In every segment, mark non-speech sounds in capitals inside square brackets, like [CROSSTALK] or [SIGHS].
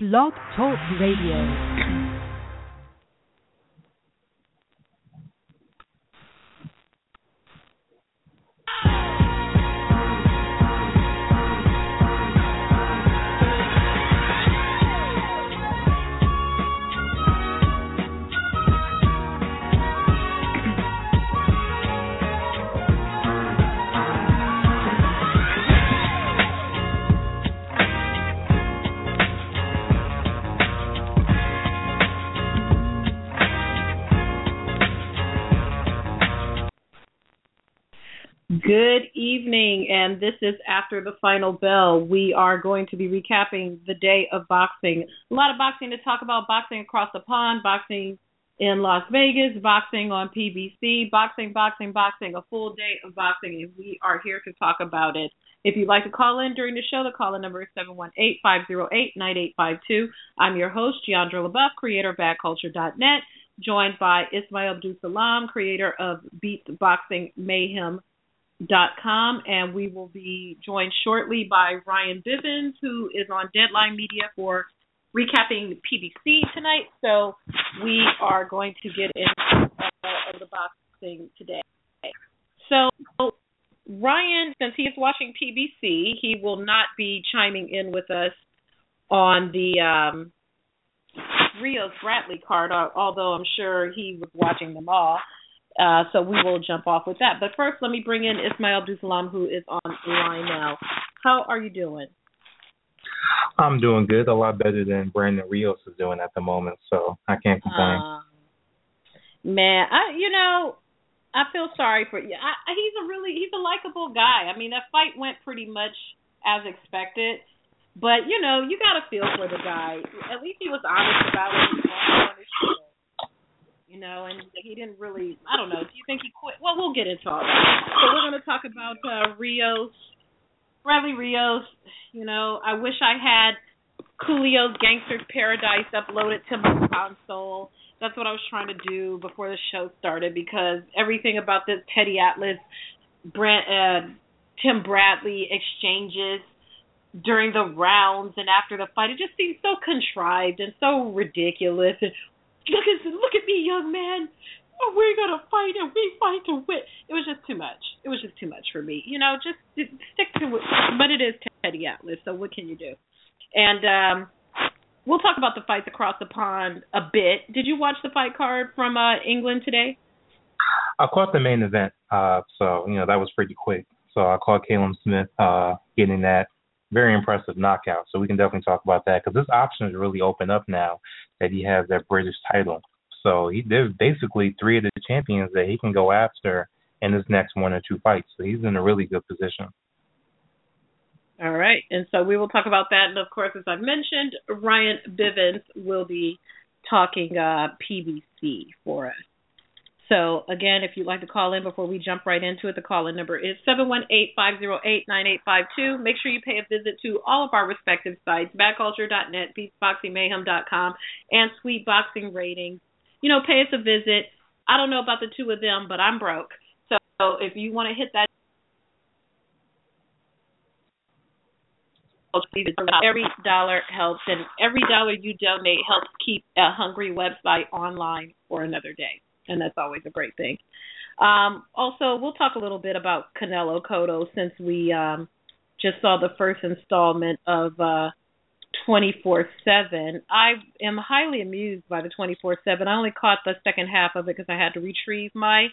Blog Talk Radio. Good evening, and this is after the final bell. We are going to be recapping the day of boxing. A lot of boxing to talk about boxing across the pond, boxing in Las Vegas, boxing on PBC, boxing, boxing, boxing, a full day of boxing, and we are here to talk about it. If you'd like to call in during the show, the call in number is 718-508-9852. I'm your host, Jeandra LeBeauf, creator of BadCulture.net, joined by Ismael AbduSalaam, creator of Beat Boxing Mayhem dot com and we will be joined shortly by Ryan Bivins who is on Deadline Media for recapping PBC tonight. So we are going to get into uh, the boxing today. So Ryan, since he is watching PBC, he will not be chiming in with us on the um, Rios Bradley card, although I'm sure he was watching them all. Uh, so we will jump off with that. But first, let me bring in Ismael AbduSalaam, who is on the line now. How are you doing? I'm doing good. A lot better than Brandon Rios is doing at the moment, so I can't complain. Uh, man, I you know I feel sorry for you. I, he's a really he's a likable guy. I mean, that fight went pretty much as expected. But you know, you got to feel for the guy. At least he was honest about it you know, and he didn't really. I don't know. Do you think he quit? Well, we'll get into all that. So we're going to talk about uh, Rios, Bradley Rios. You know, I wish I had Coolio's Gangster's Paradise uploaded to my console. That's what I was trying to do before the show started because everything about this Teddy Atlas, Brent, uh, Tim Bradley exchanges during the rounds and after the fight, it just seems so contrived and so ridiculous. And look at look at me, young man. Oh, we're gonna fight and we fight to win. It was just too much. It was just too much for me. You know, just stick to it. But it is Teddy Atlas, so what can you do? And um we'll talk about the fights across the pond a bit. Did you watch the fight card from uh England today? I caught the main event, uh, so you know that was pretty quick. So I caught Callum Smith uh, getting that very impressive knockout. So we can definitely talk about that because this option is really open up now that he has that British title. So he there's basically three of the champions that he can go after in his next one or two fights. So he's in a really good position. All right, and so we will talk about that. And of course, as I've mentioned, Ryan Bivins will be talking uh, PBC for us. So again, if you'd like to call in before we jump right into it, the call in number is 718-508-9852. Make sure you pay a visit to all of our respective sites, badculture.net, beatboxingmayhem.com, and Sweet Boxing Ratings. You know, pay us a visit. I don't know about the two of them, but I'm broke. So if you want to hit that every dollar helps and every dollar you donate helps keep a hungry website online for another day and that's always a great thing. Um, also, we'll talk a little bit about Canelo Cotto since we um, just saw the first installment of uh, 24/7. I am highly amused by the 24/7. I only caught the second half of it because I had to retrieve my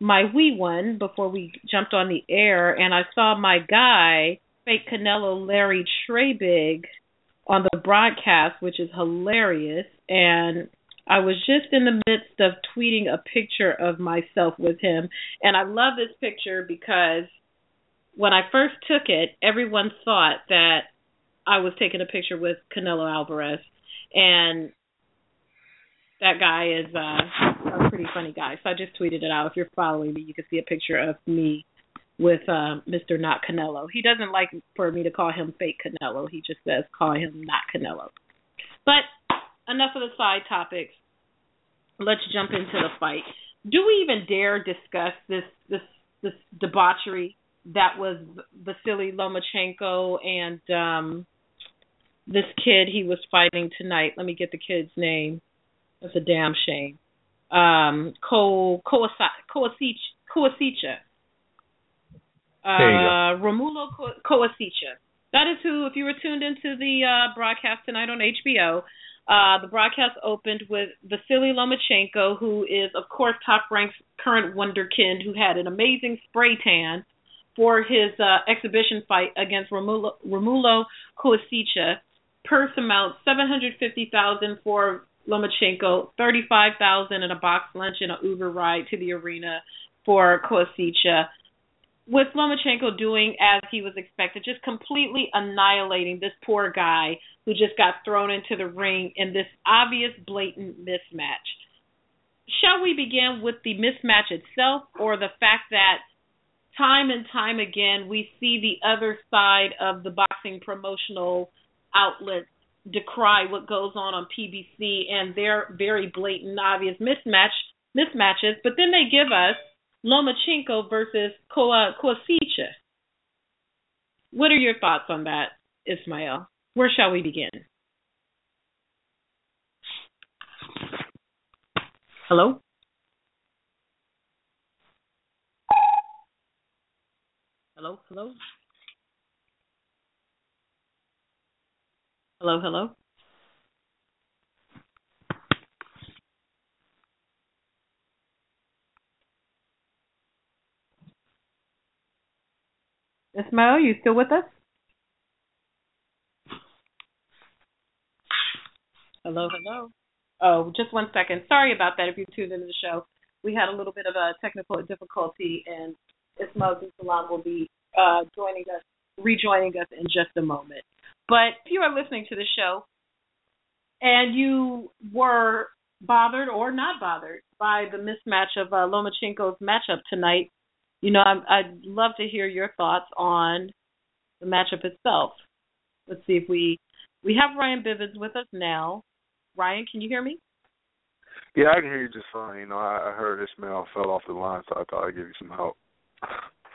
my wee one before we jumped on the air, and I saw my guy, fake Canelo Larry Trabig, on the broadcast, which is hilarious. And I was just in the midst of tweeting a picture of myself with him. And I love this picture because when I first took it, everyone thought that I was taking a picture with Canelo Alvarez. And that guy is uh, a pretty funny guy. So I just tweeted it out. If you're following me, you can see a picture of me with uh, Mr. Not Canelo. He doesn't like for me to call him fake Canelo. He just says call him Not Canelo. But enough of the side topics. Let's jump into the fight. Do we even dare discuss this this this debauchery that was Vasily Lomachenko and um this kid he was fighting tonight. Let me get the kid's name. That's a damn shame. Um, Ko Koasicha. Koasicha. Uh, Romulo Koasicha. That is who, if you were tuned into the uh, broadcast tonight on HBO, uh, the broadcast opened with Vasily Lomachenko, who is, of course, top ranked current wonderkind, who had an amazing spray tan for his uh, exhibition fight against Romulo, Romulo. Purse amount seven hundred fifty thousand for Lomachenko, thirty five thousand in a box lunch and an Uber ride to the arena for Koasicha. With Lomachenko doing as he was expected, just completely annihilating this poor guy who just got thrown into the ring in this obvious, blatant mismatch. Shall we begin with the mismatch itself or the fact that time and time again we see the other side of the boxing promotional outlets decry what goes on on PBC and their very blatant, obvious mismatch mismatches, but then they give us Lomachenko versus Koasicha. What are your thoughts on that, Ismael? Where shall we begin? Hello? Hello, hello? Hello, hello? Ismael, you still with us? Hello, hello. Oh, just one second. Sorry about that if you tuned into the show. We had a little bit of a technical difficulty, and Ismael Salam will be uh, joining us, rejoining us in just a moment. But if you are listening to the show and you were bothered or not bothered by the mismatch of uh, Lomachenko's matchup tonight, you know, i I'd love to hear your thoughts on the matchup itself. Let's see if we we have Ryan Bivins with us now. Ryan, can you hear me? Yeah, I can hear you just fine. You know, I, I heard Ismael fell off the line, so I thought I'd give you some help.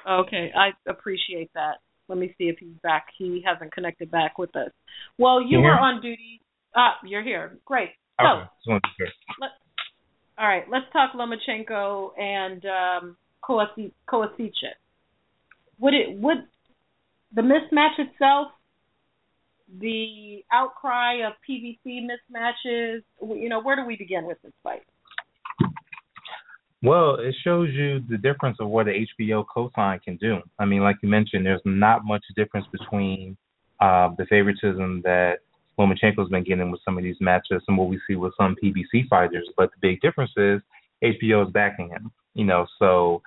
Okay, I appreciate that. Let me see if he's back. He hasn't connected back with us. Well, you were on duty. Ah, you're here. Great. So, okay. let, all right, let's talk Lomachenko and um, Koasicha. Would it would the mismatch itself the outcry of PBC mismatches? You know, where do we begin with this fight? Well, it shows you the difference of what a HBO cosign can do. I mean, like you mentioned, there's not much difference between uh, the favoritism that Lomachenko's been getting with some of these matches and what we see with some PBC fighters. But the big difference is HBO is backing him. You know, so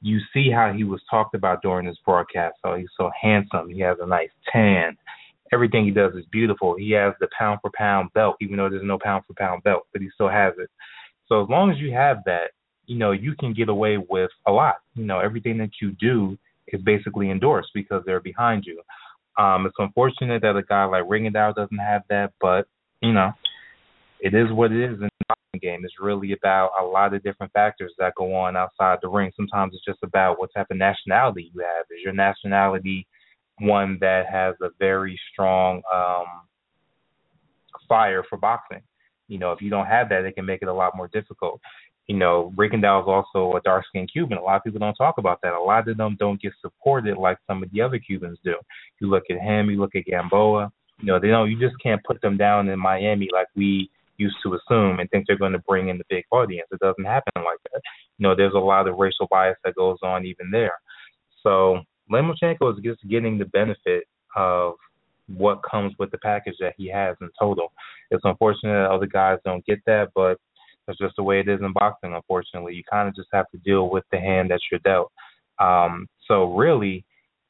you see how he was talked about during this broadcast. So he's so handsome. He has a nice tan everything he does is beautiful. He has the pound for pound belt, even though there's no pound for pound belt, but he still has it. So as long as you have that, you know, you can get away with a lot. You know, everything that you do is basically endorsed because they're behind you. Um, it's unfortunate that a guy like Rigondeaux doesn't have that, but you know, it is what it is boxing game. It's really about a lot of different factors that go on outside the ring. Sometimes it's just about what type of nationality you have. Is your nationality one that has a very strong um, fire for boxing. You know, if you don't have that, it can make it a lot more difficult. You know, Rigondeaux is also a dark skinned Cuban. A lot of people don't talk about that. A lot of them don't get supported like some of the other Cubans do. You look at him, you look at Gamboa. You know, they don't. You just can't put them down in Miami like we used to assume and think they're going to bring in the big audience. It doesn't happen like that. You know, there's a lot of racial bias that goes on even there. So Lomachenko is just getting the benefit of what comes with the package that he has in total. It's unfortunate that other guys don't get that, but that's just the way it is in boxing. Unfortunately, you kind of just have to deal with the hand that you're dealt. Um, so really,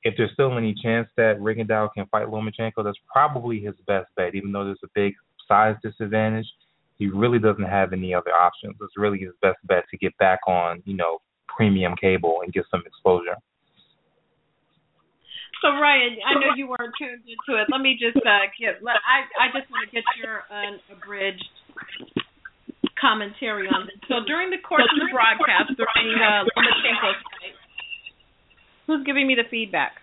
if there's still any chance that Rigondeaux can fight Lomachenko, that's probably his best bet. Even though there's a big size disadvantage, he really doesn't have any other options. It's really his best bet to get back on, you know, premium cable and get some exposure. So Ryan, I know you weren't tuned into it. Let me just uh, get. Let, I I just want to get your unabridged commentary on this. So during the course of the broadcast, during uh, Lomachenko's fight, who's giving me the feedback?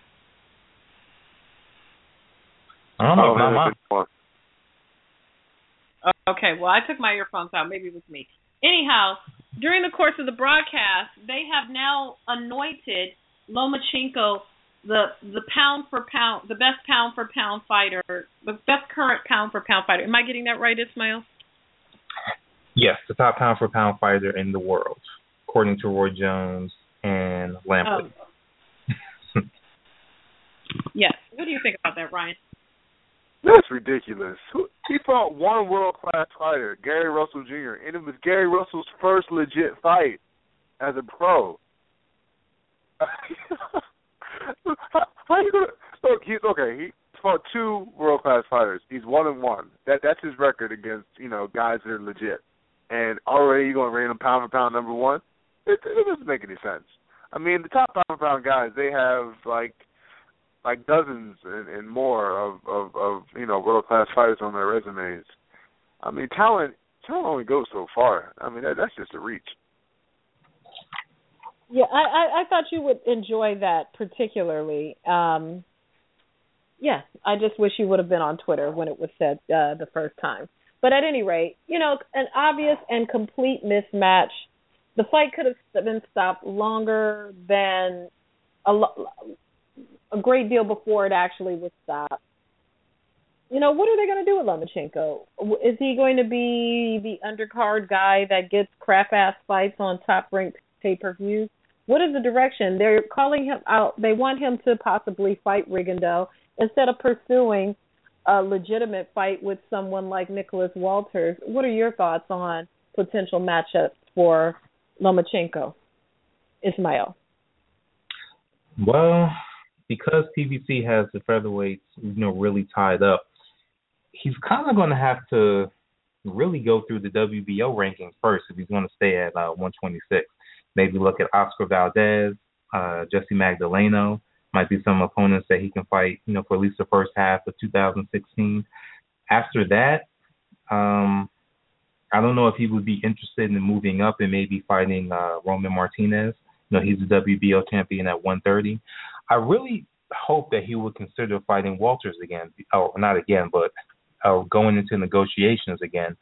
I don't know. Oh, not man, mine. Okay, well, I took my earphones out. Maybe it was me. Anyhow, during the course of the broadcast, they have now anointed Lomachenko the the pound for pound, the best pound for pound fighter, the best current pound for pound fighter. Am I getting that right, Ismael? Yes, the top pound for pound fighter in the world, according to Roy Jones and Lampley. Oh. [LAUGHS] yes. What do you think about that, Ryan? That's ridiculous. He fought one world class fighter, Gary Russell Jr., and it was Gary Russell's first legit fight as a pro. [LAUGHS] how, you gonna look? He's okay. He fought two world class fighters. He's one and one. That that's his record against you know guys that are legit. And already you're gonna rate him pound for pound number one? It, it doesn't make any sense. I mean, the top pound for pound guys, they have like like dozens and, and more of, of of you know world class fighters on their resumes. I mean, talent talent only goes so far. I mean, that, that's just a reach. Yeah, I, I I thought you would enjoy that particularly. Um yeah, I just wish you would have been on Twitter when it was said uh the first time. But at any rate, you know, an obvious and complete mismatch. The fight could have been stopped longer than a lo- a great deal before it actually was stopped. You know, what are they going to do with Lomachenko? Is he going to be the undercard guy that gets crap ass fights on top ranked pay per views? What is the direction? They're calling him out. They want him to possibly fight Rigondeaux instead of pursuing a legitimate fight with someone like Nicholas Walters. What are your thoughts on potential matchups for Lomachenko? Ismael. Well, because PBC has the featherweights, you know, really tied up, he's kind of going to have to really go through the WBO rankings first if he's going to stay at uh, 126. Maybe look at Oscar Valdez, uh, Jesse Magdaleno. Might be some opponents that he can fight, you know, for at least the first half of 2016. After that, um, I don't know if he would be interested in moving up and maybe fighting uh, Roman Martinez. You know, he's a WBO champion at 130. I really hope that he would consider fighting Walters again, or not again, but uh, going into negotiations again.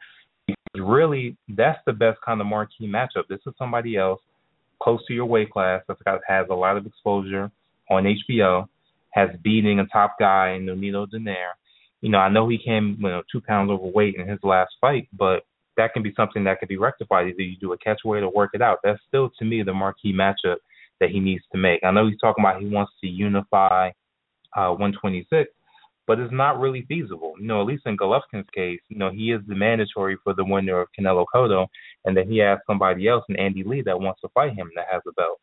Because really, that's the best kind of marquee matchup. This is somebody else close to your weight class that's got has a lot of exposure on HBO, has beating a top guy in Nonito Donaire. You know, I know he came you know two pounds overweight in his last fight, but that can be something that can be rectified. Either you do a catch weight or work it out. That's still to me the marquee matchup that he needs to make. I know he's talking about he wants to unify uh 126, but it's not really feasible. You know, at least in Golovkin's case, you know, he is the mandatory for the winner of Canelo Cotto, and then he has somebody else in Andy Lee that wants to fight him that has a belt.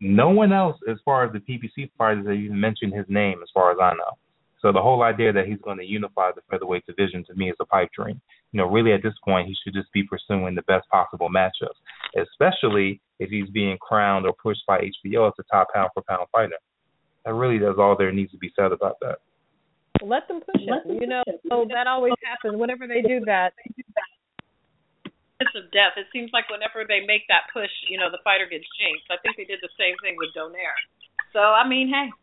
No one else, as far as the PBC fighters, have even mentioned his name, as far as I know. So the whole idea that he's going to unify the featherweight division to me is a pipe dream. You know, really at this point, he should just be pursuing the best possible matchups, especially if he's being crowned or pushed by HBO as the top pound for pound fighter. That really does all there needs to be said about that. Let them push it. You know, so that always happens. Whenever they do that, of death. It seems like whenever they make that push, you know, the fighter gets jinxed. I think they did the same thing with Donaire. So I mean, hey,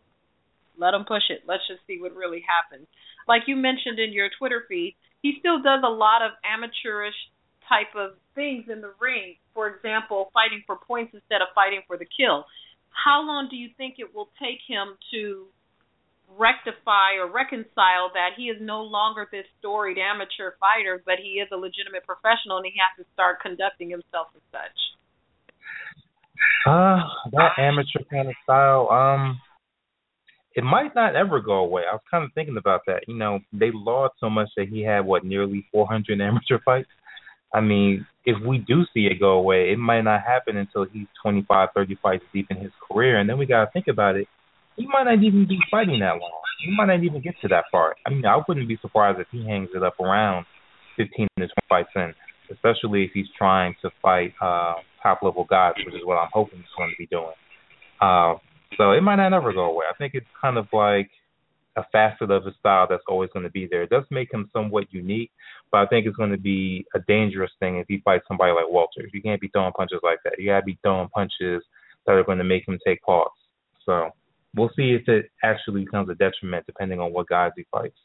let them push it. Let's just see what really happens. Like you mentioned in your Twitter feed, he still does a lot of amateurish type of things in the ring. For example, fighting for points instead of fighting for the kill. How long do you think it will take him to rectify or reconcile that he is no longer this storied amateur fighter, but he is a legitimate professional and he has to start conducting himself as such? Uh, that amateur kind of style, um, it might not ever go away. I was kind of thinking about that. You know, they laud so much that he had what nearly 400 amateur fights. I mean, if we do see it go away, it might not happen until he's 25, 30 fights deep in his career, and then we got to think about it he might not even be fighting that long. He might not even get to that far. I mean, I wouldn't be surprised if he hangs it up around 15 to 20 fights in, especially if he's trying to fight uh, top level guys, which is what I'm hoping he's going to be doing. Uh, so it might not ever go away. I think it's kind of like a facet of his style that's always going to be there. It does make him somewhat unique, but I think it's going to be a dangerous thing if he fights somebody like Walter. You can't be throwing punches like that. You got to be throwing punches that are going to make him take pause. So we'll see if it actually becomes a detriment depending on what guys he fights.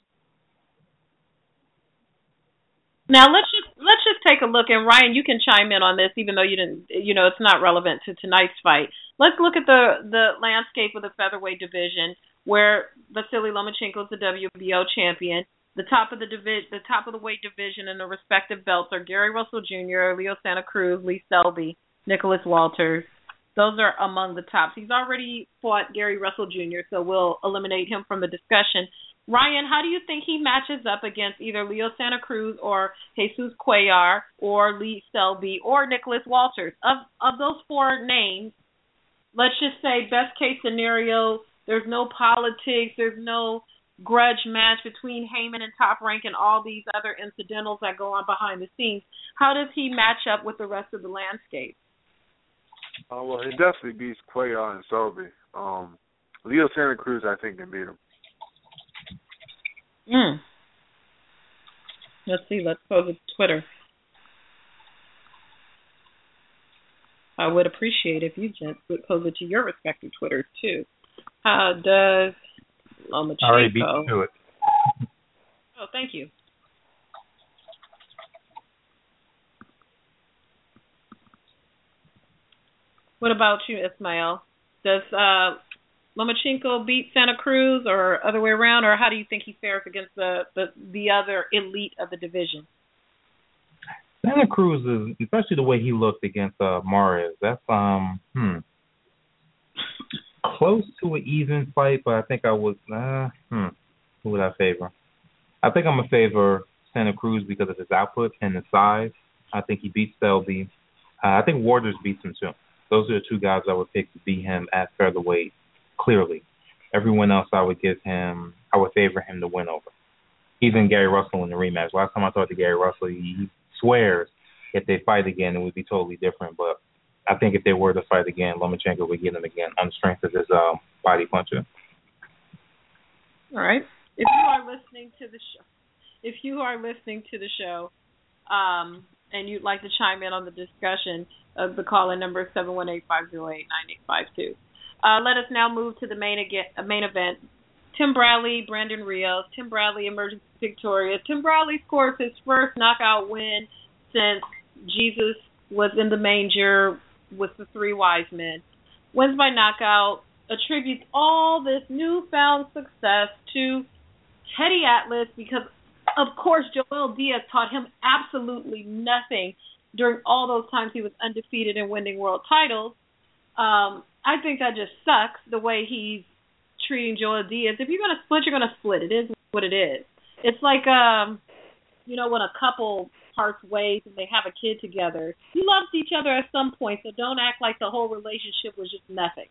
Now let's just let's take a look, and Ryan, you can chime in on this, even though you didn't, you know, it's not relevant to tonight's fight. Let's look at the the landscape of the featherweight division, where Vasily Lomachenko is the WBO champion. The top of the divi- the top of the weight division and the respective belts are Gary Russell Jr., Leo Santa Cruz, Lee Selby, Nicholas Walters. Those are among the tops. He's already fought Gary Russell Jr., so we'll eliminate him from the discussion. Ryan, how do you think he matches up against either Leo Santa Cruz or Jesus Cuellar or Lee Selby or Nicholas Walters? Of of those four names, let's just say best case scenario, there's no politics, there's no grudge match between Haymon and Top Rank and all these other incidentals that go on behind the scenes. How does he match up with the rest of the landscape? Uh, well, he definitely beats Cuellar and Selby. Um, Leo Santa Cruz, I think, can beat him. Mm. Let's see. Let's go to Twitter. I would appreciate if you gents would pose it to your respective Twitter too. How does Lomachenko? I already beat you to it. [LAUGHS] Oh, thank you. What about you, Ismael? Does uh, Lomachenko beat Santa Cruz, or other way around, or how do you think he fares against the the, the other elite of the division? Santa Cruz is, especially the way he looked against uh, Mares. That's um, hmm, close to an even fight, but I think I would, uh, hmm, who would I favor? I think I'm gonna favor Santa Cruz because of his output and his size. I think he beats Selby. Uh, I think Waters beats him too. Those are the two guys I would pick to beat him at featherweight clearly. Everyone else I would give him, I would favor him to win over. Even Gary Russell in the rematch. Last time I talked to Gary Russell, he swears if they fight again, it would be totally different. But I think if they were to fight again, Lomachenko would get him again on the strength of his um, body puncher. All right. If you are listening to the show, if you are listening to the show, um, and you'd like to chime in on the discussion, uh, the call-in number is seven one eight five zero eight nine eight five two. Uh, let us now move to the main again, uh, main event. Tim Bradley, Brandon Rios. Tim Bradley emerges victorious. Tim Bradley scores his first knockout win since Jesus was in the manger with the three wise men. Wins by knockout. Attributes all this newfound success to Teddy Atlas because, of course, Joel Diaz taught him absolutely nothing during all those times he was undefeated and winning world titles. Um, I think that just sucks the way he's treating Joel Diaz. If you're gonna split, you're gonna split. It is what it is. It's like um, you know, when a couple parts ways and they have a kid together. You loved each other at some point, so don't act like the whole relationship was just nothing.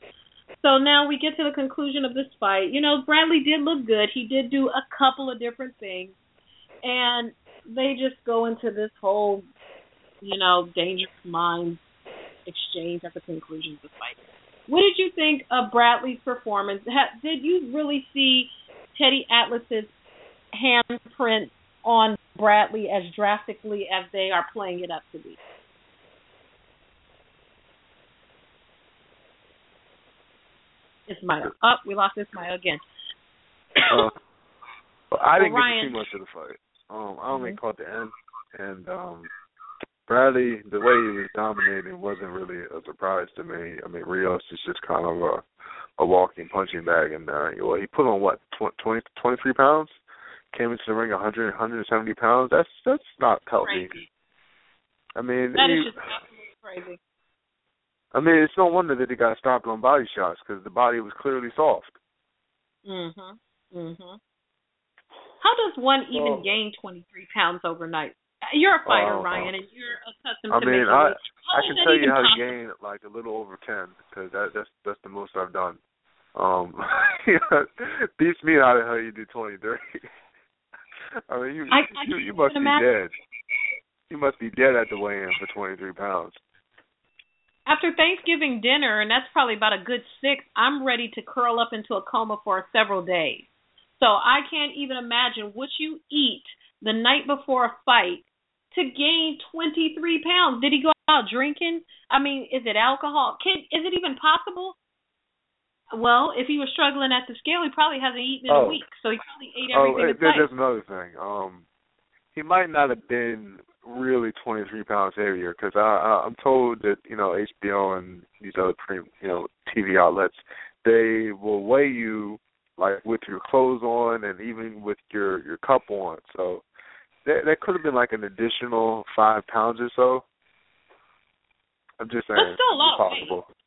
So now we get to the conclusion of this fight. You know, Bradley did look good. He did do a couple of different things. And they just go into this whole, you know, dangerous minds exchange at the conclusion of the fight. What did you think of Bradley's performance? did you really see Teddy Atlas's handprint on Bradley as drastically as they are playing it up to be? It's Ismael. Oh, we lost this Ismael again. uh, I didn't well, get to see much of the fight. Um, I only mm-hmm. caught the end, and um, Bradley, the way he was dominating wasn't really a surprise to me. I mean, Rios is just kind of a a walking punching bag, and uh, well, he put on what twenty twenty three pounds, came into the ring 100 170 pounds. That's that's not healthy. Crazy. I mean, that he, is just crazy. I mean, it's no wonder that he got stopped on body shots because the body was clearly soft. Mhm. Mhm. How does one even well, gain 23 pounds overnight? You're a fighter, uh, Ryan, and you're accustomed I to mean, I I can tell you how to gain like a little over ten because that that's that's the most I've done. Um, [LAUGHS] beats me how the hell you do twenty thirty. [LAUGHS] I mean, you I, I you, must be imagine. dead. You must be dead at the weigh-in for twenty three pounds. After Thanksgiving dinner, and that's probably about a good six, I'm ready to curl up into a coma for several days. So I can't even imagine what you eat the night before a fight to gain 23 pounds. Did he go out drinking? I mean, is it alcohol? Can is it even possible? Well, if he was struggling at the scale, he probably hasn't eaten in Oh. a week, so he probably ate Oh, everything. in there, there's another thing. Um, he might not have been really 23 pounds heavier because I, I I'm told that you know HBO and these other pre you know TV outlets they will weigh you like with your clothes on and even with your your cup on. So that that could have been like an additional five pounds or so. I'm just saying. That's still a lot possible. of weight.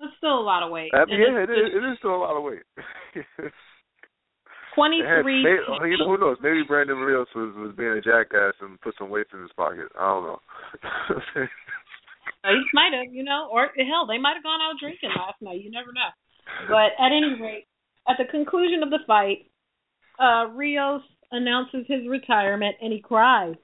That's still a lot of weight. I mean, yeah, it is, it is still a lot of weight. [LAUGHS] Twenty three. You know, who knows? Maybe Brandon Rios was was being a jackass and put some weights in his pocket. I don't know. he [LAUGHS] might have, you know, or hell, they might have gone out drinking last night. You never know. But at any rate, at the conclusion of the fight, uh, Rios announces his retirement and he cries.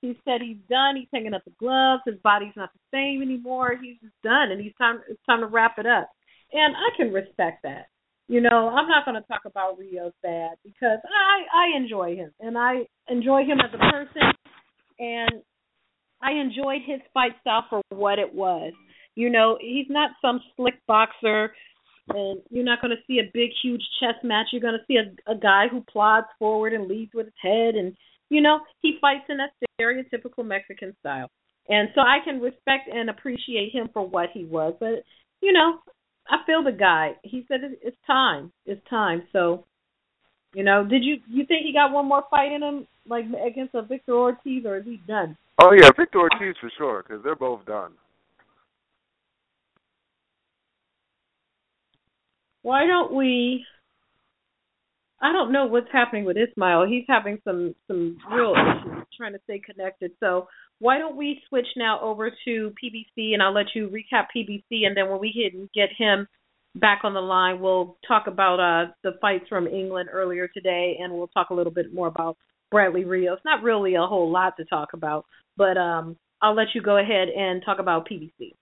He said he's done. He's hanging up the gloves. His body's not the same anymore. He's just done, and he's time. It's time to wrap it up. And I can respect that. You know, I'm not going to talk about Rios bad because I I enjoy him and I enjoy him as a person, and I enjoyed his fight style for what it was. You know, he's not some slick boxer and you're not going to see a big, huge chess match. You're going to see a, a guy who plods forward and leads with his head, and you know he fights in that stereotypical Mexican style. And so I can respect and appreciate him for what he was, but you know, I feel the guy. He said it's time. It's time. So, you know, did you you think he got one more fight in him, like against a Victor Ortiz, or is he done? Oh yeah, Victor Ortiz for sure, because they're both done. Why don't we I don't know what's happening with Ismael. He's having some some real issues trying to stay connected. So why don't we switch now over to PBC and I'll let you recap PBC and then when we can get him back on the line, we'll talk about uh the fights from England earlier today and we'll talk a little bit more about Bradley Rios. Not really a whole lot to talk about, but um I'll let you go ahead and talk about PBC.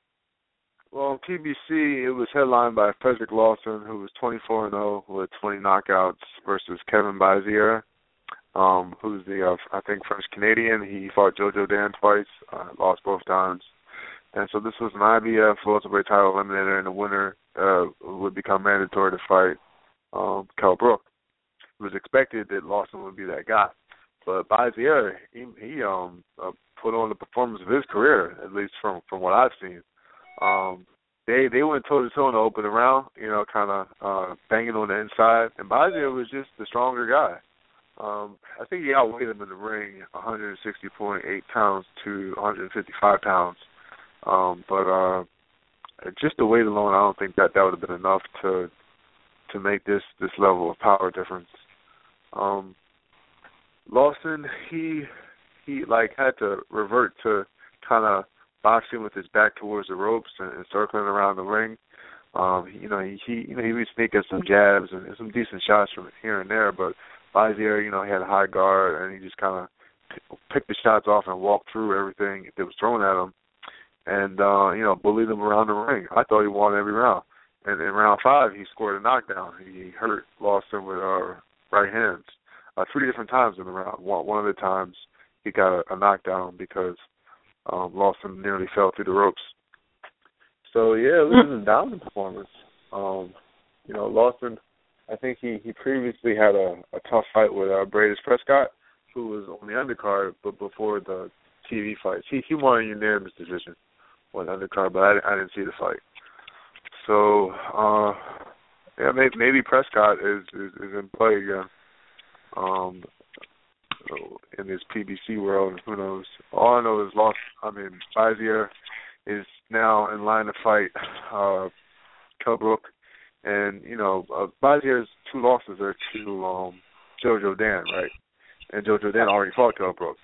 Well, on PBC, it was headlined by Frederick Lawson, who was 24 and 0 with 20 knockouts, versus Kevin Bizier, um, who's the uh, I think French Canadian. He fought Jojo Dan twice, uh, lost both times, and so this was an IBF welterweight title eliminator, and the winner uh, would become mandatory to fight um, Kell Brook. It was expected that Lawson would be that guy, but Bizier he, he um uh, put on the performance of his career, at least from from what I've seen. Um, they they went toe to toe in the open round, you know, kind of uh, banging on the inside, and Bizier was just the stronger guy. Um, I think he outweighed him in the ring, 160.8 pounds to 155 pounds. Um, but uh, just the weight alone, I don't think that that would have been enough to to make this this level of power difference. Um, Lawson, he he like had to revert to kind of boxing with his back towards the ropes and, and circling around the ring. Um, you know, he, he you know he was sneaking some jabs and, and some decent shots from here and there, but Bizier, you know, he had a high guard and he just kind of picked the shots off and walked through everything that was thrown at him, and uh, you know, bullied him around the ring. I thought he won every round. And in round five, he scored a knockdown. He hurt Lawson with uh, right hands uh, three different times in the round. One, one of the times he got a, a knockdown because um, Lawson nearly fell through the ropes. So yeah, it was a dominant performance. Um, you know, Lawson, I think he he previously had a, a tough fight with uh, Breidis Prescott, who was on the undercard, but before the TV fights, he he won a unanimous decision on the undercard, but I, I didn't see the fight. So uh, yeah, maybe, maybe Prescott is, is is in play again. Um, in this PBC world. Who knows? All I know is lost. I mean, Bizier is now in line to fight uh, Kell Brook, and you know, uh, Bizier's two losses are to um, Jojo Dan, right? And Jojo Dan already fought Kell Brook,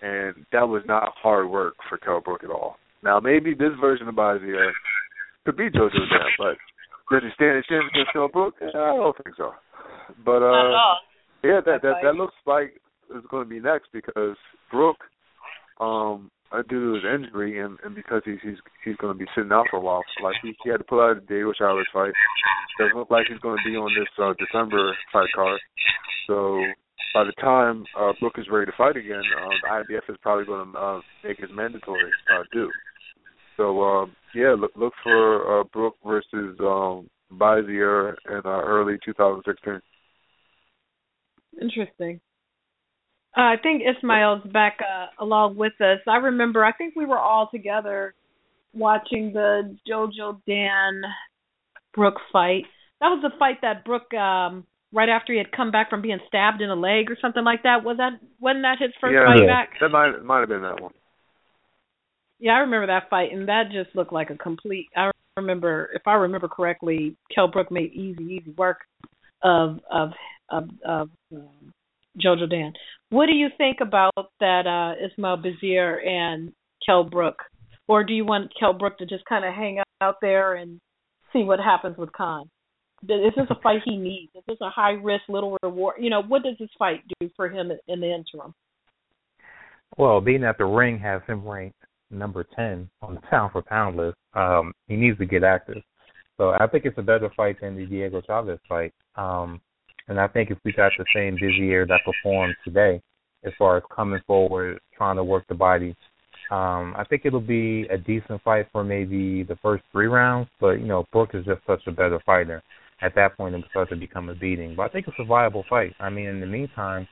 and that was not hard work for Kell Brook at all. Now, maybe this version of Bizier could be Jojo Dan, but does he stand a chance against Kell Brook? I don't think so. But uh, yeah, that that that looks like is going to be next because Brook, um, uh, due to his injury and, and because he's he's he's going to be sitting out for a while. Like he, he had to pull out a David Chavez fight. Doesn't look like he's going to be on this uh, December fight card. So by the time uh, Brook is ready to fight again, uh, the IBF is probably going to uh, make his mandatory uh, due. So uh, yeah, look look for uh, Brook versus um, Bizier in uh, early 2016. Interesting. Uh, I think Ismael's back uh, along with us. I remember, I think we were all together watching the JoJo Dan Brook fight. That was the fight that Brook, um, right after he had come back from being stabbed in the leg or something like that. Was that wasn't that his first yeah, fight yeah. back? That might might have been that one. Yeah, I remember that fight, and that just looked like a complete. I remember, if I remember correctly, Kell Brook made easy, easy work of of of, of um, Jojo Dan. What do you think about that uh, Ismael Bizier and Kell Brook, or do you want Kell Brook to just kind of hang out there and see what happens with Khan? Is this a fight he needs? Is this a high risk, little reward? You know, what does this fight do for him in the interim? Well, being that the ring has him ranked number 10 on the pound for pound list, um, he needs to get active. So I think it's a better fight than the Diego Chavez fight. Um, and I think if we got the same Bizier that performed today, as far as coming forward, trying to work the body, um, I think it'll be a decent fight for maybe the first three rounds. But you know, Brook is just such a better fighter. At that point, it starts to become a beating. But I think it's a viable fight. I mean, in the meantime,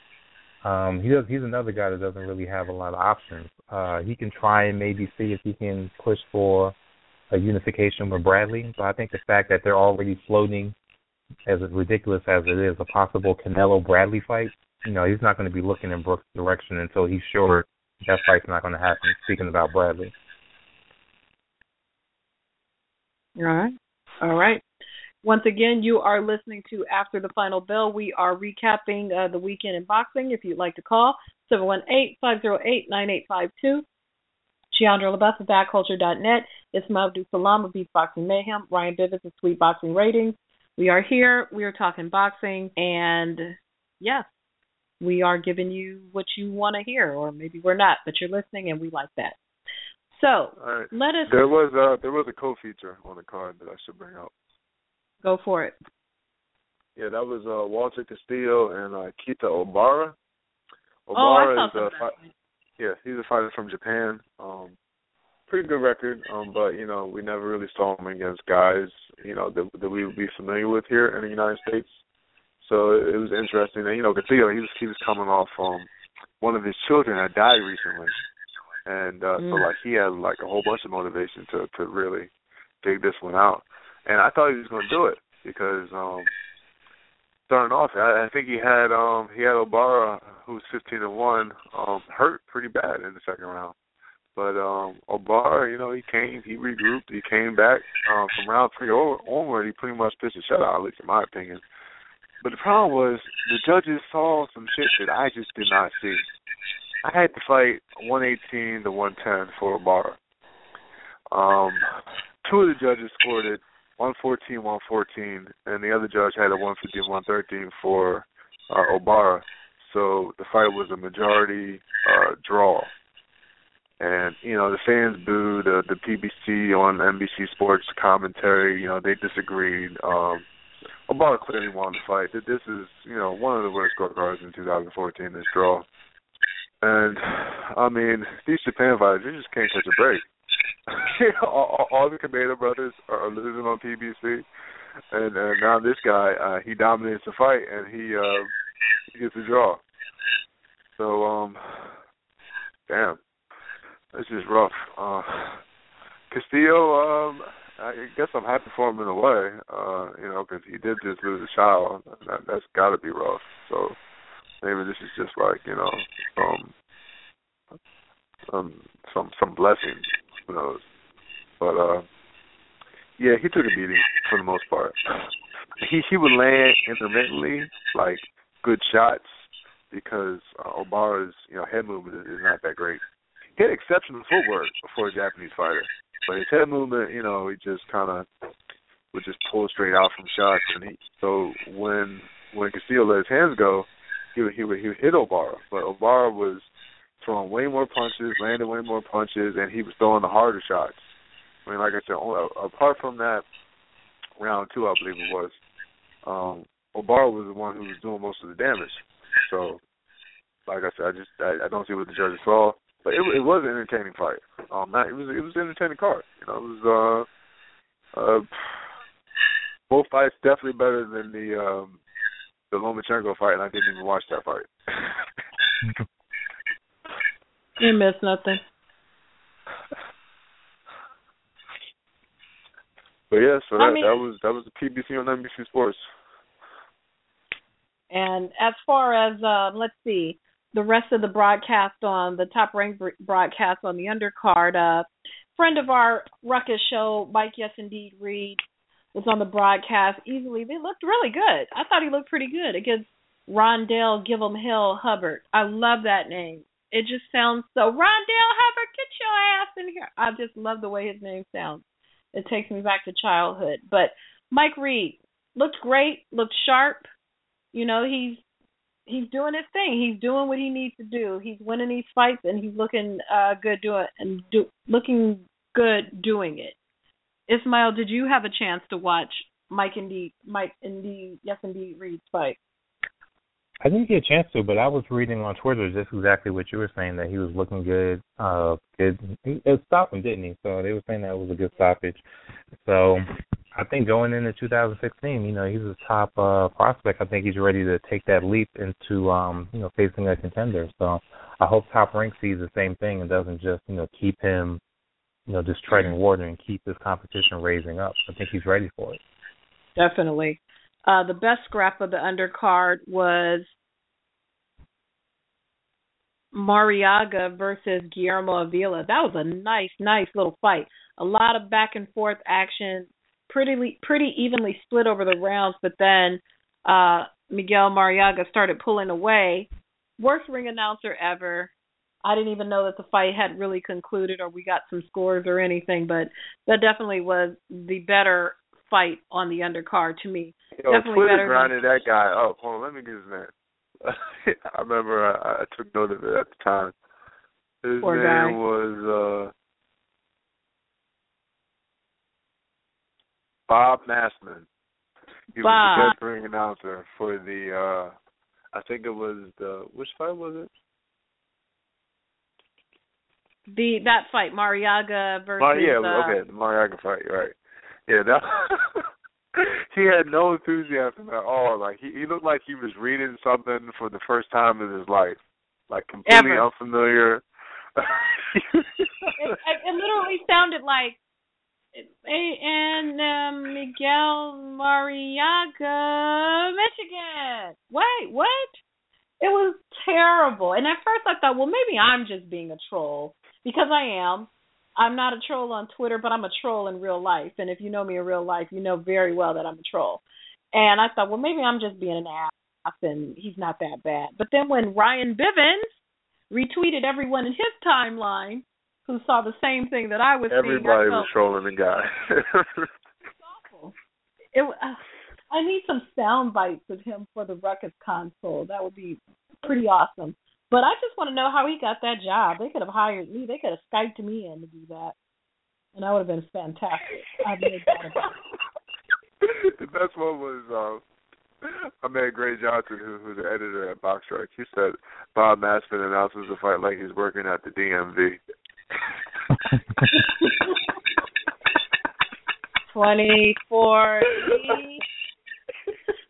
um, he does. He's another guy that doesn't really have a lot of options. Uh, he can try and maybe see if he can push for a unification with Bradley. But I think the fact that they're already floating, as ridiculous as it is, a possible Canelo Bradley fight. You know, he's not going to be looking in Brook's direction until he's sure that fight's not going to happen. Speaking about Bradley. All right. All right. Once again, you are listening to After the Final Bell. We are recapping uh, the weekend in boxing. If you'd like to call, 718-508-9852. Jeandra LeBeauf of BadCulture.net. Ismael AbduSalaam of Beatboxing Mayhem. Ryan Bivins of Sweet Boxing Ratings. We are here. We are talking boxing. And, yes, we are giving you what you want to hear. Or maybe we're not, but you're listening, and we like that. So, right. let us... There was, a there was a co-feature on the card that I should bring up. Go for it. Yeah, that was uh, Walter Castillo and uh, Kita Obara. Obara oh, I saw is a fi- yeah, he's a fighter from Japan. Um, pretty good record, um, but you know we never really saw him against guys you know that, that we would be familiar with here in the United States. So it, it was interesting. And you know, Castillo he was he was coming off um one of his children had died recently, and uh, mm. so like he had like a whole bunch of motivation to to really dig this one out and I thought he was going to do it because um starting off, I, I think he had um he had Obara, who's fifteen and one, um hurt pretty bad in the second round. But um Obara, you know, he came, he regrouped, he came back um from round three onward. He pretty much pitched a shutout, at least in my opinion. But the problem was the judges saw some shit that I just did not see. I had to fight 118 to 110 for Obara. Um, two of the judges scored it 114, 114, and the other judge had a 115, 113 for uh, Obara. So the fight was a majority uh, draw. And you know the fans booed the PBC on NBC Sports commentary. You know they disagreed. Um, Obara clearly won the fight. This is you know one of the worst scorecards in 2014. This draw, and I mean these Japan fighters they just can't catch a break. [LAUGHS] all, all the Kameda brothers are losing on PBC, and uh, now this guy uh, he dominates the fight and he uh, he gets a draw. So um, damn, this is rough. Uh, Castillo, um, I guess I'm happy for him in a way, uh, you know, because he did just lose a child. That, that's got to be rough. So maybe this is just like you know, um, um, some some blessing who knows? But uh yeah, he took a beating for the most part. [SNIFFS] He he would land intermittently, like good shots, because uh, Obara's you know head movement is, is not that great. Had exceptional footwork for a Japanese fighter, but his head movement, you know, he just kind of would just pull straight out from shots, and he so when when Castillo let his hands go, he would he would he would hit Obara, but Obara was throwing way more punches, landing way more punches, and he was throwing the harder shots. I mean, like I said, apart from that round two, I believe it was, um, Obara was the one who was doing most of the damage. So, like I said, I just I, I don't see what the judges saw, but it, it was an entertaining fight. Um, not, it was it was an entertaining card. You know, it was uh, uh, both fights definitely better than the um, the Lomachenko fight, and I didn't even watch that fight. [LAUGHS] you missed nothing. But yeah, so that I mean- that was that was the PBC on NBC Sports. And as far as um, let's see, the rest of the broadcast on the top ranked broadcast on the undercard, uh, friend of our Ruckus show, Mike Yes Indeed Reed, was on the broadcast easily. They looked really good. I thought he looked pretty good against Rondell Give 'em Hill Hubbard. I love that name. It just sounds so Rondell Hubbard, get your ass in here. I just love the way his name sounds. It takes me back to childhood. But Mike Reed looked great, looked sharp. You know, he's he's doing his thing. He's doing what he needs to do. He's winning these fights and he's looking uh good doing and do looking good doing it. Ismael, did you have a chance to watch Mike and indeed Mike and indeed yes indeed Reed's fight? I didn't get a chance to, but I was reading on Twitter just exactly what you were saying that he was looking good. Uh, good. It stopped him, didn't he? So they were saying that it was a good stoppage. So I think going into 2016, you know, he's a top uh, prospect. I think he's ready to take that leap into, um, you know, facing a contender. So I hope Top Rank sees the same thing and doesn't just, you know, keep him, you know, just treading water and keep his competition raising up. I think he's ready for it. Definitely. Uh, the best scrap of the undercard was Marriaga versus Guillermo Avila. That was a nice, nice little fight. A lot of back and forth action, pretty pretty evenly split over the rounds, but then uh Miguel Marriaga started pulling away. Worst ring announcer ever. I didn't even know that the fight had really concluded or we got some scores or anything, but that definitely was the better fight on the undercard to me. Yo, Definitely Twitter better than- grinded that guy up. Hold on, let me get his name. [LAUGHS] I remember I, I took note of it at the time. His Poor name guy. was Bob Massman. He was the guest ring announcer for the uh I think it was the which fight was it? The that fight, Marriaga versus Mar- yeah, uh, okay, the Marriaga fight, right. Yeah, that [LAUGHS] he had no enthusiasm at all. Like he he looked like he was reading something for the first time in his life. Like completely Ever. unfamiliar. [LAUGHS] it, it, it literally sounded like and um, Miguel Marriaga, Michigan. Wait, what? It was terrible. And at first I thought, well, maybe I'm just being a troll because I am. I'm not a troll on Twitter, but I'm a troll in real life. And if you know me in real life, you know very well that I'm a troll. And I thought, well, maybe I'm just being an ass and he's not that bad. But then when Ryan Bivins retweeted everyone in his timeline who saw the same thing that I was Everybody seeing, Everybody was trolling the guy. awful. [LAUGHS] It, uh, I need some sound bites of him for the Ruckus console. That would be pretty awesome. But I just want to know how he got that job. They could have hired me. They could have Skyped me in to do that. And I would have been fantastic. I've made that about [LAUGHS] the best one was um my man Gray Johnson, who who's the editor at Box Strike. He said Bob Massman announces the fight like he's working at the DMV. Twenty four.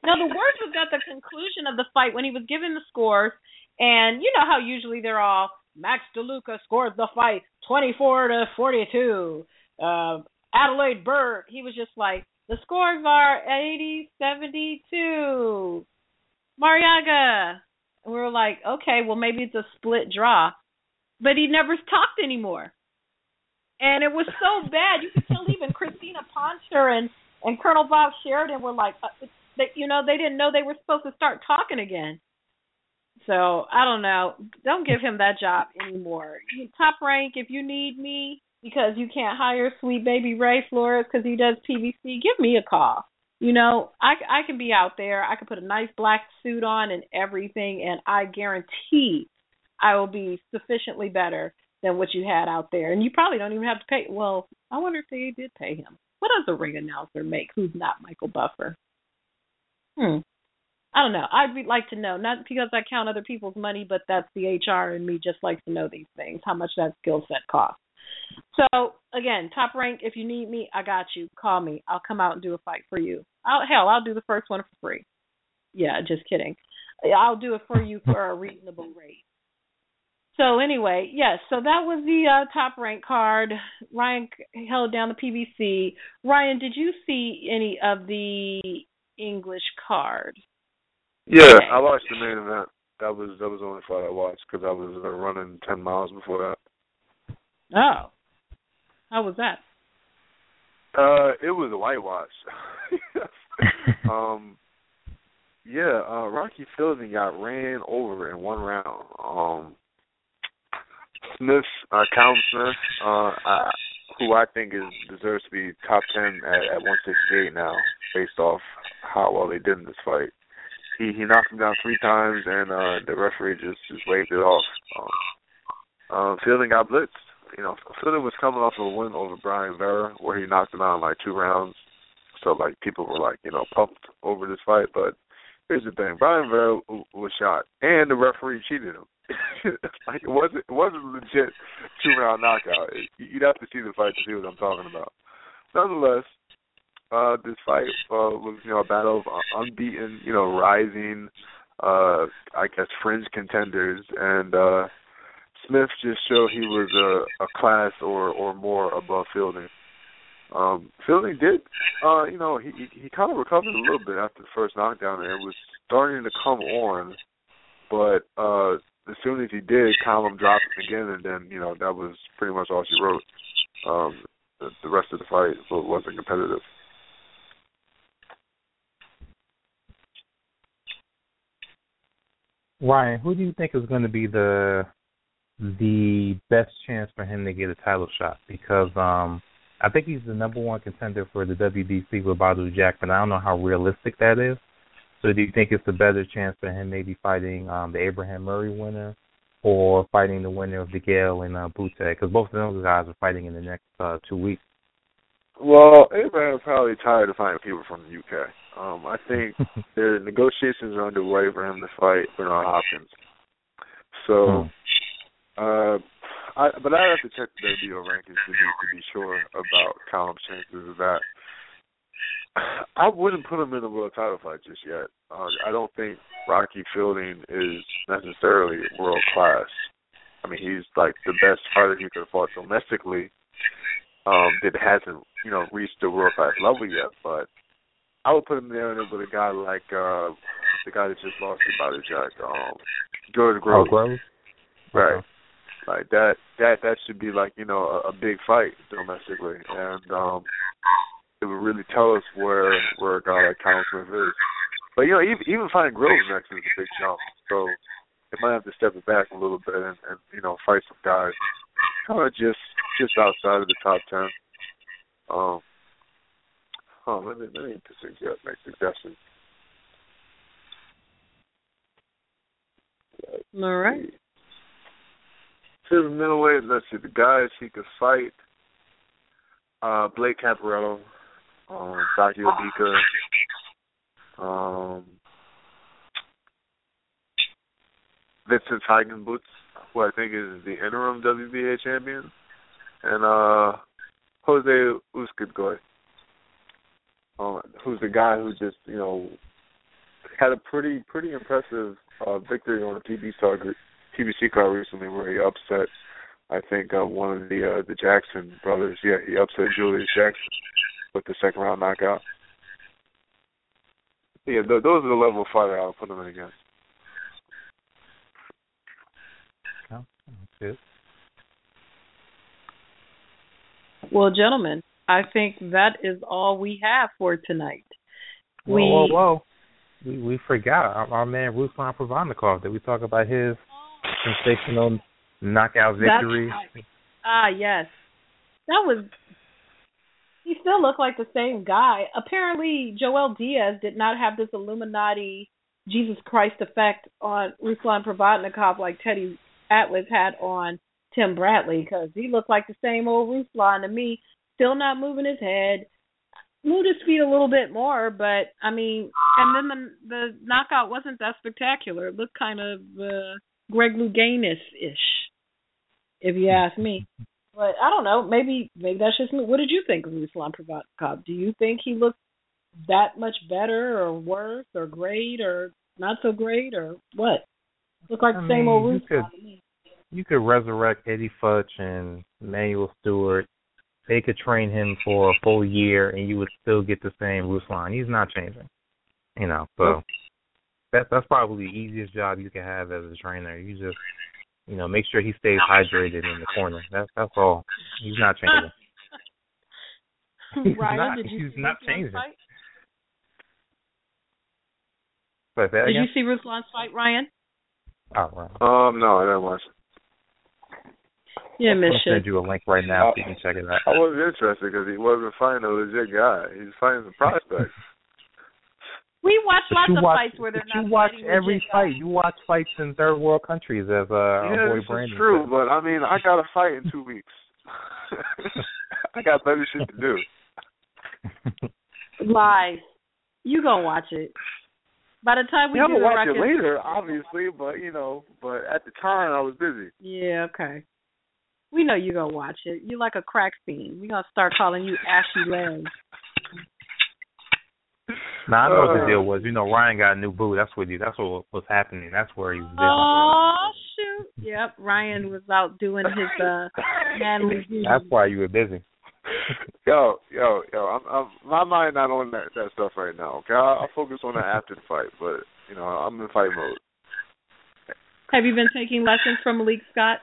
Now the worst was at the conclusion of the fight when he was given the scores, and you know how usually they're all Max DeLuca scores the fight twenty four to forty two. Uh, Adelaide Byrd, he was just like the scores are 80 72. Marriaga. We were like, okay, well maybe it's a split draw. But he never talked anymore. And it was so [LAUGHS] bad. You could tell even Crystina Poncher and and Colonel Bob Sheridan were like, uh, they, you know, they didn't know they were supposed to start talking again. So I don't know. Don't give him that job anymore. You- Top rank, if you need me because you can't hire sweet baby Ray Flores because he does PBC, give me a call. You know, I I can be out there. I can put a nice black suit on and everything, and I guarantee I will be sufficiently better than what you had out there. And you probably don't even have to pay. Well, I wonder if they did pay him. What does a ring announcer make who's not Michael Buffer? Hmm. I don't know. I'd be- like to know, not because I count other people's money, but that's the HR and me just likes to know these things, how much that skill set costs. So again, top rank. If you need me, I got you. Call me. I'll come out and do a fight for you. I'll, hell, I'll do the first one for free. Yeah, just kidding. I'll do it for you for a reasonable rate. So anyway, yes, so that was the uh, top ranked card. Ryan held down the PBC. Ryan, did you see any of the English card? Yeah, okay. I watched the main event. That was that was the only fight I watched because I was uh, running ten miles before that. Oh, how was that? Uh, it was a whitewash. [LAUGHS] um, yeah, uh, Rocky Fielding got ran over in one round. Um, Smith, uh, Callum Smith, uh, I, who I think is deserves to be top ten at, at 168 now, based off how well they did in this fight. He he knocked him down three times, and uh, the referee just just waved it off. Um, uh, Fielding got blitzed. You know, Fielding was coming off of a win over Brian Vera, where he knocked him out in like two rounds. So like people were like you know pumped over this fight, but here's the thing: Brian Vera was shot, and the referee cheated him. [LAUGHS] like it wasn't it wasn't legit two round knockout. You'd have to see the fight to see what I'm talking about. Nonetheless, uh, this fight uh, was you know a battle of unbeaten, you know, rising, uh, I guess fringe contenders, and uh, Smith just showed he was a, a class or or more above Fielding. Um, Fielding did, uh, you know, he he, kind of recovered a little bit after the first knockdown, and it was starting to come on. But uh, as soon as he did, Callum dropped him again, and then you know that was pretty much all she wrote. Um, the, the rest of the fight wasn't competitive. Ryan, who do you think is going to be the the best chance for him to get a title shot? Because um, I think he's the number one contender for the WBC with Badou Jack, but I don't know how realistic that is. So do you think it's a better chance for him maybe fighting um, the Abraham Murray winner or fighting the winner of DeGale and uh, Bute? Because both of those guys are fighting in the next uh, two weeks. Well, Abraham's probably tired of fighting people from the UK. Um, I think [LAUGHS] the negotiations are underway for him to fight Bernard Hopkins. So, hmm. uh, I, but I have to check the WBO rankings to be to be sure about Callum's chances of that. I wouldn't put him in a world title fight just yet. Uh, I don't think Rocky Fielding is necessarily world class. I mean, he's like the best fighter he could have fought domestically. Um, that hasn't you know reached the world class level yet, but I would put him there with a guy like uh the guy that just lost to Badou Jack, um, George Groves. Oh. Right. Okay. Like that that that should be like, you know, a, a big fight domestically. And um it would really tell us where where a guy like Callum Smith is. But you know, even even finding Groves next is a big jump. So they might have to step it back a little bit and, and you know fight some guys kind of just just outside of the top ten. Um, oh, let me let me suggest make suggestions. All right. The middleweight, let's see the guys he could fight. Uh, Blake Caparello, um, Obika, um, Vincent Feigenbutz, who I think is the interim WBA champion, and uh, Jose Uzcategui, uh, who's the guy who just you know had a pretty pretty impressive uh, victory on a PBC card, PBC card recently, where he upset I think uh, one of the uh, the Jackson brothers. Yeah, he upset Julius Jackson with the second round knockout. Yeah, th- those are the level of fighter I'll put him in against. Oh, that's Well, gentlemen, I think that is all we have for tonight. Whoa, we, whoa, whoa. We we forgot our, our man Ruslan Provodnikov. Did we talk about his sensational knockout victory? Ah, yes. That was he still looked like the same guy. Apparently, Joel Diaz did not have this Illuminati Jesus Christ effect on Ruslan Provodnikov like Teddy Atlas had on Tim Bradley because he looked like the same old Ruslan to me. Still not moving his head, moved his feet a little bit more, but I mean, and then the the knockout wasn't that spectacular. It looked kind of uh, Greg Louganis ish, if you ask me. But I don't know. Maybe maybe that's just me. What did you think of Ruslan Provodnikov? Do you think he looked that much better or worse or great or not so great or what? Look like the same mean, old Ruslan. you could resurrect Eddie Futch and Manuel Steward. They could train him for a full year, and you would still get the same Ruslan. He's not changing, you know. So that's that's probably the easiest job you can have as a trainer. You just, you know, make sure he stays hydrated in the corner. That's that's all. He's not changing. he's [LAUGHS] Ryan, not, did you he's see not Ruslan's changing. Fight? Did again? you see Ruslan's fight, Ryan? Oh, wow. Um, no, I didn't watch. it. Yeah, miss I'll shit. send you a link right now so you can check it out. I wasn't interested because he wasn't fighting a legit guy. He's was fighting some prospects. [LAUGHS] We watch But lots you of watch, fights where they're not you watch every legit fight. guys. You watch fights in third world countries, as uh, our yeah, boy this Brandon is true, said. but I mean, I got a fight in two [LAUGHS] weeks. [LAUGHS] I got better shit to do. Lies. You gonna watch it. By the time we yeah, I'm do the watch it later, obviously, but you know, but at the time I was busy. Yeah, okay. We know you gonna watch it. You like a crack fiend. We gonna start calling you Ashy Legs. Now I know what the Uh. deal was. You know, Ryan got a new boo. That's what he. That's what was happening. That's where he was. busy. Oh shoot! Yep, Ryan was out doing his uh manly [LAUGHS] duty. That's why you were busy. [LAUGHS] Yo, yo, yo, I'm, I'm my mind not on that that stuff right now. Okay, I'll, I'll focus on that [LAUGHS] after the fight, but you know, I'm in fight mode. Have you been taking lessons from Malik Scott?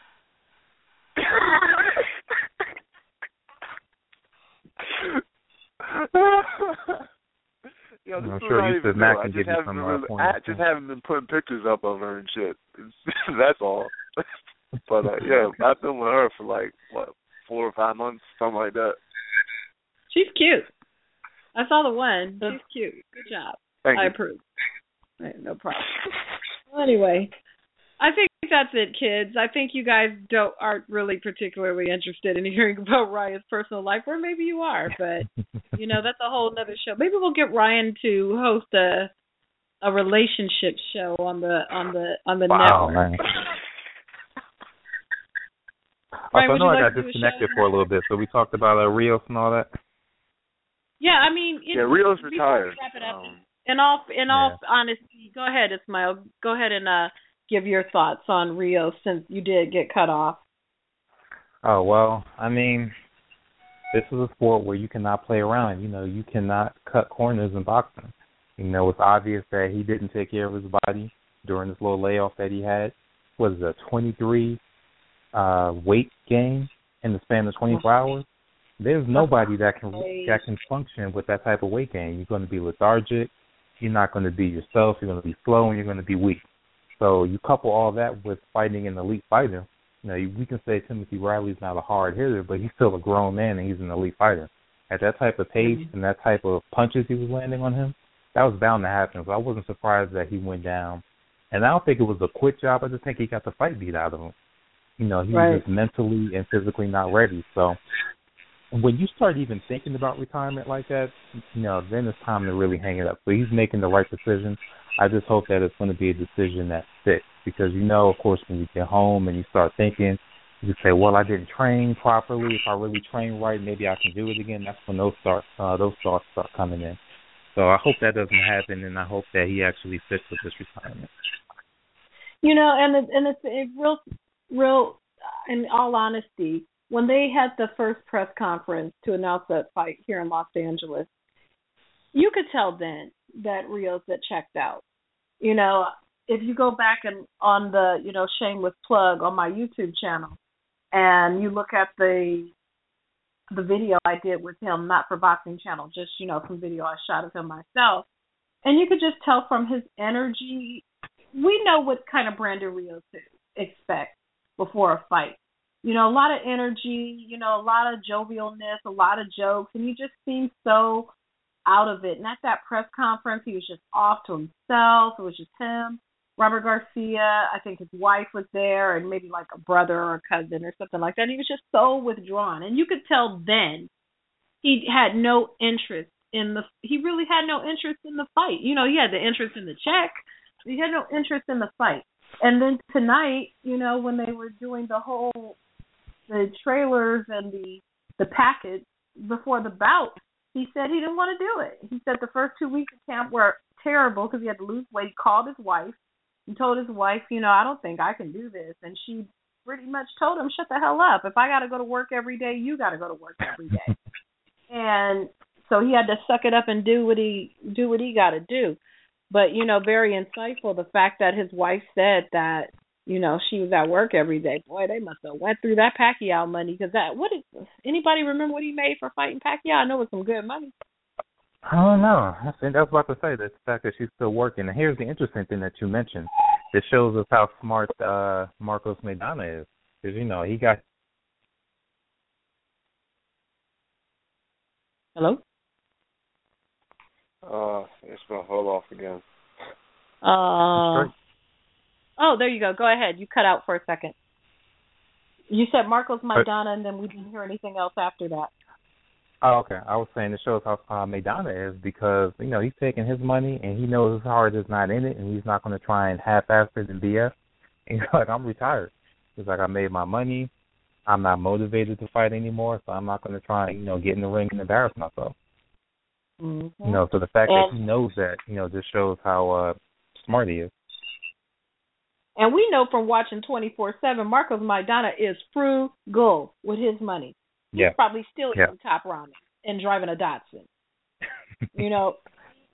Yo, this I'm is sure not Yusuf even Mack real. I can give you haven't some, been uh, really- pointers, I just too. haven't been putting pictures up of her and shit. [LAUGHS] That's all. [LAUGHS] but uh, yeah, [LAUGHS] I've been with her for like what four or five months, something like that. She's cute. I saw the one. She's cute. Good job. Thank I you. approve. Right, no problem. Well, anyway, I think that's it, kids. I think you guys don't aren't really particularly interested in [LAUGHS] hearing about Ryan's personal life, or maybe you are, but you know that's a whole other show. Maybe we'll get Ryan to host a a relationship show on the on the on the Wow, network. man. [LAUGHS] Ryan, also, I know you I like got to a disconnected for a little bit, so we talked about uh, Rios and all that. Yeah, I mean, it, Yeah, Rios before we retired. Wrap it up. Um, in all in all honesty, go ahead, Ismael. Go ahead and uh give your thoughts on Rio since you did get cut off. Oh well, I mean, this is a sport where you cannot play around. You know, you cannot cut corners in boxing. You know, it's obvious that he didn't take care of his body during this little layoff that he had. Was a 23 uh weight gain in the span of 24 hours? There's nobody that can that can function with that type of weight gain. You're going to be lethargic. You're not going to be yourself. You're going to be slow, and you're going to be weak. So you couple all that with fighting an elite fighter. You know, we can say Timothy Bradley's not a hard hitter, but he's still a grown man and he's an elite fighter. At that type of pace mm-hmm. and that type of punches he was landing on him, that was bound to happen. So I wasn't surprised that he went down. And I don't think it was a quick job. I just think he got the fight beat out of him. You know, he Right. was just mentally and physically not ready. So when you start even thinking about retirement like that, you know, then it's time to really hang it up. So he's making the right decision. I just hope that it's going to be a decision that sticks because you know, of course, when you get home and you start thinking, you say, "Well, I didn't train properly. If I really train right, maybe I can do it again." That's when those start uh, those thoughts start coming in. So I hope that doesn't happen, and I hope that he actually sticks with this retirement. You know, and it, and it's it real, real. In all honesty, when they had the first press conference to announce that fight here in Los Angeles, you could tell then that Rios had checked out. You know, if you go back and on the you know shameless plug on my YouTube channel, and you look at the the video I did with him, not for Boxing Channel, just you know some video I shot of him myself, and you could just tell from his energy we know what kind of Brandon Rios to expect before a fight. You know, a lot of energy, you know, a lot of jovialness, a lot of jokes, and he just seemed so out of it. And at that press conference, he was just off to himself. It was just him, Robert Garcia. I think his wife was there, and maybe like a brother or a cousin or something like that. And he was just so withdrawn, and you could tell then he had no interest in the. He really had no interest in the fight. You know, he had the interest in the check. He had no interest in the fight. And then tonight, you know, when they were doing the whole the trailers and the the package before the bout, he said he didn't want to do it. He said the first two weeks of camp were terrible because he had to lose weight. He called his wife and told his wife, you know, I don't think I can do this, and she pretty much told him, "Shut the hell up! If I got to go to work every day, you got to go to work every day." [LAUGHS] and so he had to suck it up and do what he do what he got to do. But you know, very insightful the fact that his wife said that you know she was at work every day. Boy, they must have went through that Pacquiao money because that what is anybody remember what he made for fighting Pacquiao? I know it was some good money. I don't know. I think I was about to say the fact that she's still working. And here's the interesting thing that you mentioned. It shows us how smart uh Marcos Maidana is. Because you know he got. Hello. Uh, it's gonna hold off again. Uh. Oh, there you go. Go ahead. You cut out for a second. You said Marcos Maidana, and then we didn't hear anything else after that. Oh, okay. I was saying it shows how uh, Maidana is because you know he's taking his money and he knows his heart is not in it, and he's not going to try and half-ass it and BS. [LAUGHS] And he's like, I'm retired. He's like, I made my money. I'm not motivated to fight anymore, so I'm not going to try and you know get in the ring and embarrass myself. Mm-hmm. You know, so the fact And- that he knows that, you know, just shows how uh smart he is. And we know from watching 24 7, Marcos Maidana is frugal with his money. He's Yeah. probably still Yeah. eating top ramen and driving a Datsun. [LAUGHS] you know,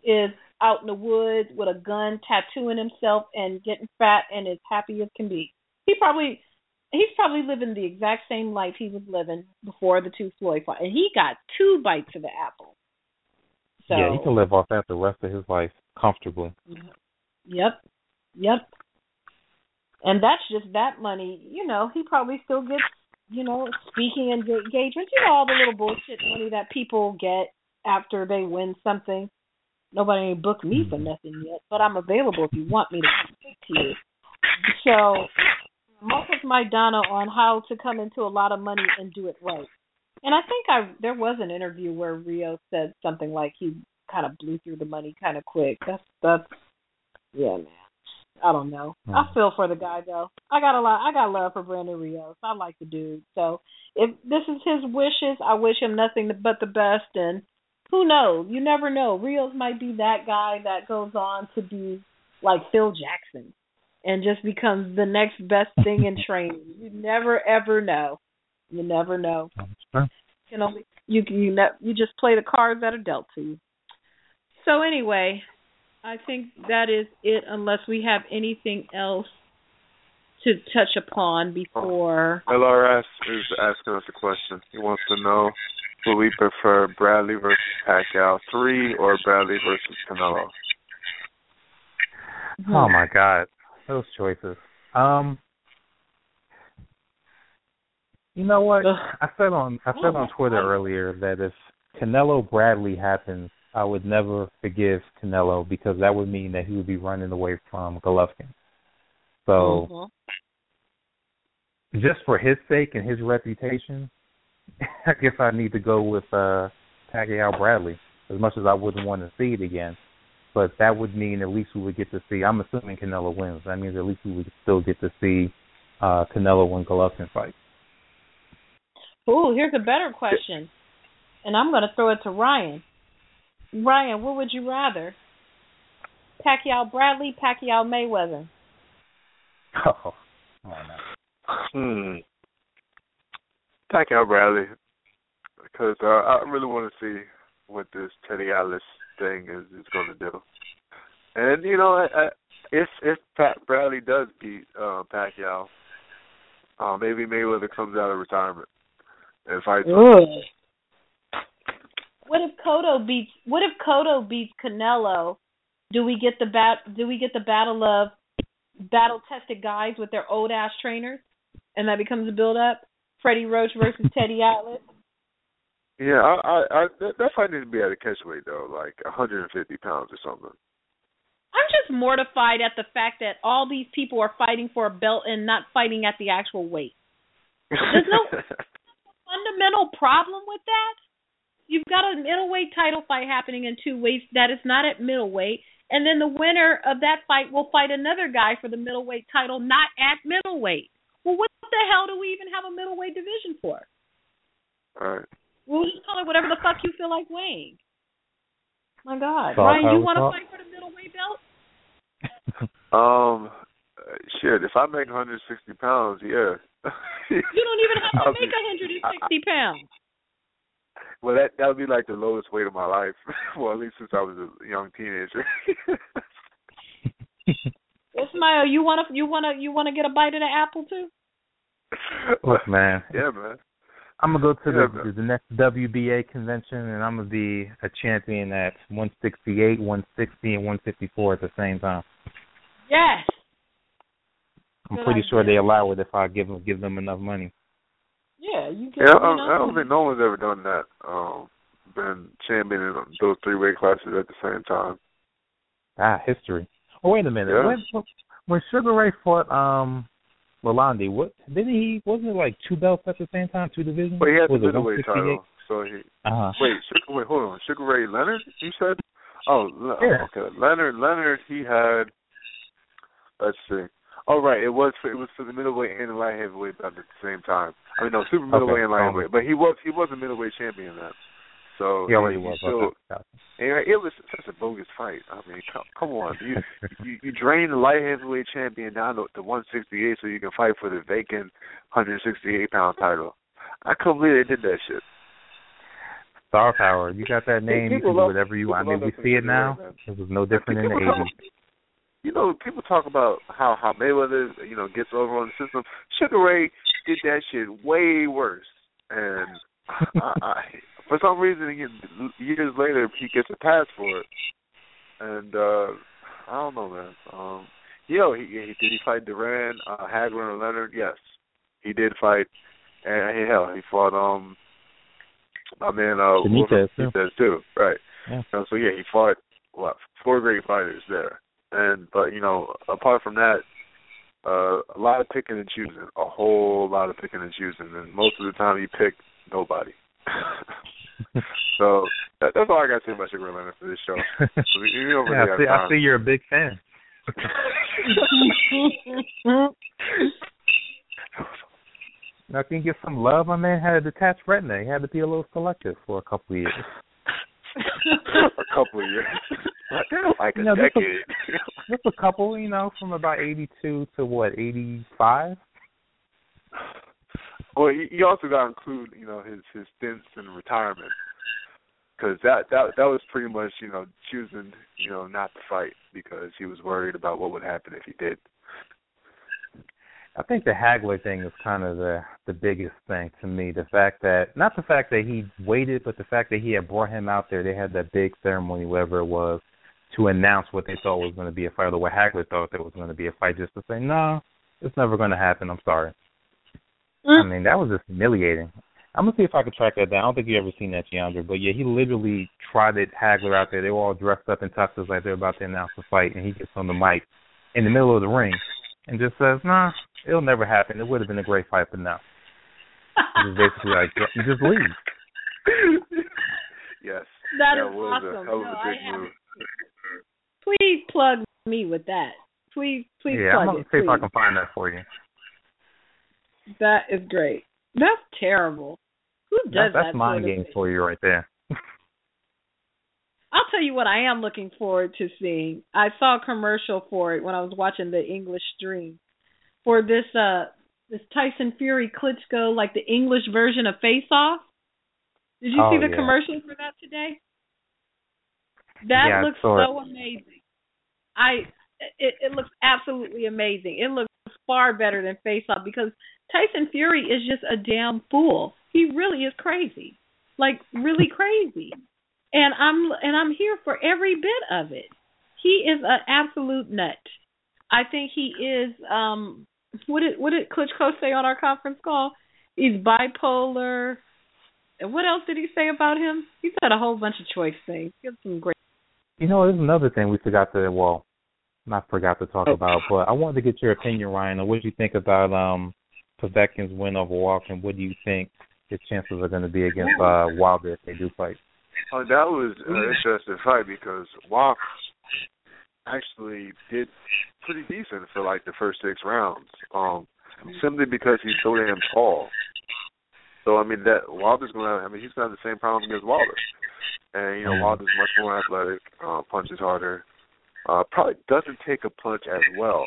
is out in the woods with a gun, tattooing himself and getting fat and as happy as can be. He probably he's probably living the exact same life he was living before the two Floyd fight. And he got two bites of the apple. So yeah, he can live off that the rest of his life comfortably. Mm-hmm. Yep. Yep. And that's just that money. You know, he probably still gets, you know, speaking engagements. You know, all the little bullshit money that people get after they win something. Nobody ain't booked me for mm-hmm. nothing yet, but I'm available if you want me to speak to you. So, most of my Maidana on how to come into a lot of money and do it right. And I think I there was an interview where Rio said something like he kind of blew through the money kind of quick. That's that's yeah, man. I don't know. I Mhm. feel for the guy though. I got a lot. I got love for Brandon Rios. I like the dude. So if this is his wishes, I wish him nothing but the best. And who knows? You never know. Rios might be that guy that goes on to be like Phil Jackson and just becomes the next best thing in [LAUGHS] training. You never ever know. You never know. You can only you you ne- you just play the cards that are dealt to you. So anyway, I think that is it. Unless we have anything else to touch upon before. LRS is asking us a question. He wants to know would we prefer Bradley versus Pacquiao three or Bradley versus Canelo? Oh my God, those choices. Um, you know what? I said on I said on Twitter earlier that if Canelo Bradley happens, I would never forgive Canelo because that would mean that he would be running away from Golovkin. So Mhm. just for his sake and his reputation, [LAUGHS] I guess I need to go with uh Pacquiao Bradley. As much as I wouldn't want to see it again, but that would mean at least we would get to see. I'm assuming Canelo wins. That means at least we would still get to see uh Canelo win Golovkin fight. Ooh, here's a better question, and I'm going to throw it to Ryan. Ryan, what would you rather? Pacquiao Bradley, Pacquiao Mayweather. [LAUGHS] Oh, come on now. Hmm. Pacquiao Bradley, because uh, I really want to see what this Teddy Atlas thing is is going to do. And you know, I, I, if if Pat Bradley does beat uh, Pacquiao, uh, maybe Mayweather comes out of retirement and fights. him. What if Cotto beats? What if Cotto beats Canelo? Do we get the bat? Do we get the battle of battle tested guys with their old ass trainers, and that becomes a build up? Freddie Roach versus Teddy Atlas. Yeah, I, I, I that, that fight needs to be at a catchweight though, like 150 pounds or something. I'm just mortified at the fact that all these people are fighting for a belt and not fighting at the actual weight. There's no [LAUGHS] fundamental problem with that. You've got a middleweight title fight happening in two weeks that is not at middleweight, and then the winner of that fight will fight another guy for the middleweight title not at middleweight. Well, what the hell do we even have a middleweight division for? All right. We'll just call it whatever the fuck you feel like weighing. My God, Saw Ryan, you want to fight for the middleweight belt? [LAUGHS] Um, shit. If I make 160 pounds, yeah, you don't even have to [LAUGHS] make 160 pounds. Well, that that would be like the lowest weight of my life. [LAUGHS] well, at least since I was a young teenager. [LAUGHS] well, Smile, you wanna you wanna you wanna get a bite of the apple too? Look, man. [LAUGHS] Yeah, man. I'm gonna go to Yeah, the the next WBA convention, and I'm gonna be a champion at 168, 160, and 154 at the same time. Yes. I'm Good pretty sure they allow it if I give them give them enough money. Yeah, you get. Yeah, I, you don't- I don't think no one's ever done that. Um, been champion in those three weight classes at the same time. Ah, history. Oh wait a minute. Yeah. When, when Sugar Ray fought um Lalonde, what didn't he wasn't it like two belts at the same time, two divisions? But he had was the it middleweight title, so he Uh-huh. wait. Sugar, wait, hold on. Sugar Ray Leonard, you said? Oh, Yeah. okay. Leonard, Leonard, he had. Let's see. Oh, right. It was for, it was for the middleweight and the light heavyweight belt at the same time. I mean, no, super middleweight and light um, heavyweight. But he was he was a middleweight champion then. So He already he was. Still, okay. and it was such a bogus fight. I mean, come, come on, you, [LAUGHS] you you drain the light heavyweight champion down to, to 168 so you can fight for the vacant 168 pound title. I couldn't believe they did that shit. Star power. You got that name, you people can do whatever you want. I mean, we see it now. It was no different in the eighties. You know, people talk about how how Mayweather, you know, gets over on the system. Sugar Ray did that shit way worse, and I, I, [LAUGHS] for some reason, he gets, years later, he gets a pass for it. And uh I don't know, man. Um, yo, he, he did he fight Duran, uh, Hagler, and Leonard? Yes, he did fight. And hey, hell, he fought um my man uh Benitez, too. Benitez too, right? Yeah. Uh, so yeah, he fought what four great fighters there. And but you know, apart from that, uh, a lot of picking and choosing, a whole lot of picking and choosing, and most of the time you pick nobody. [LAUGHS] so that, that's all I got to say about Sugar Leonard for this show. So [LAUGHS] we, we really yeah, I see, I see you're a big fan. [LAUGHS] Now, can you get some love? My man had a detached retina. He had to be a little selective for a couple of years. [LAUGHS] a couple of years, [LAUGHS] like a You know, decade. [LAUGHS] Just a couple, you know, from about 82 to what, 85? Well, you you also got to include, you know, his his stints in retirement, because that that that was pretty much, you know, choosing, you know, not to fight because he was worried about what would happen if he did. I think the Hagler thing is kind of the the biggest thing to me. The fact that not the fact that he waited, but the fact that he had brought him out there. They had that big ceremony, whatever it was, to announce what they thought was going to be a fight, or what Hagler thought there was going to be a fight, just to say, no, it's never going to happen. I'm sorry. I mm. mean, that was just humiliating. I'm gonna see if I can track that down. I don't think you ever seen that, Jeandra, but yeah, he literally trotted Hagler out there. They were all dressed up in tuxes like they're about to announce the fight, and he gets on the mic in the middle of the ring and just says, "Nah, it'll never happen. It would have been a great fight, but no." It's basically like you just leave. [LAUGHS] yes, That that is was awesome. a hell of No, a I big move. Please plug me with that. Please, please yeah, I'm gonna it. see if I can find that for you. That is great. That's terrible. Who does That, that's that mind games for you right there. I'll tell you what I am looking forward to seeing. I saw a commercial for it when I was watching the English stream for this uh this Tyson Fury Klitschko like the English version of Face Off. Did you Oh, see the yeah. commercial for that today? That Yeah, looks it. so amazing. I it, it looks absolutely amazing. It looks far better than Face Off because Tyson Fury is just a damn fool. He really is crazy. Like really crazy. And I'm and I'm here for every bit of it. He is an absolute nut. I think he is um what did what did Klitschko say on our conference call? He's bipolar. And what else did he say about him? He said a whole bunch of choice things. He had some great You know, there's another thing we forgot to well, not forgot to talk about, but I wanted to get your opinion, Ryan, on what do you think about um Povetkin's win over Walker and what do you think his chances are gonna be against uh Wilder if they do fight? Oh, that was an interesting fight because Wach actually did pretty decent for like the first six rounds. Um, simply because he's so damn tall. So I mean that Wilder's gonna have I mean he's gonna have the same problem against Wilder. And you know. Wilder's much more athletic, uh, punches harder, uh probably doesn't take a punch as well.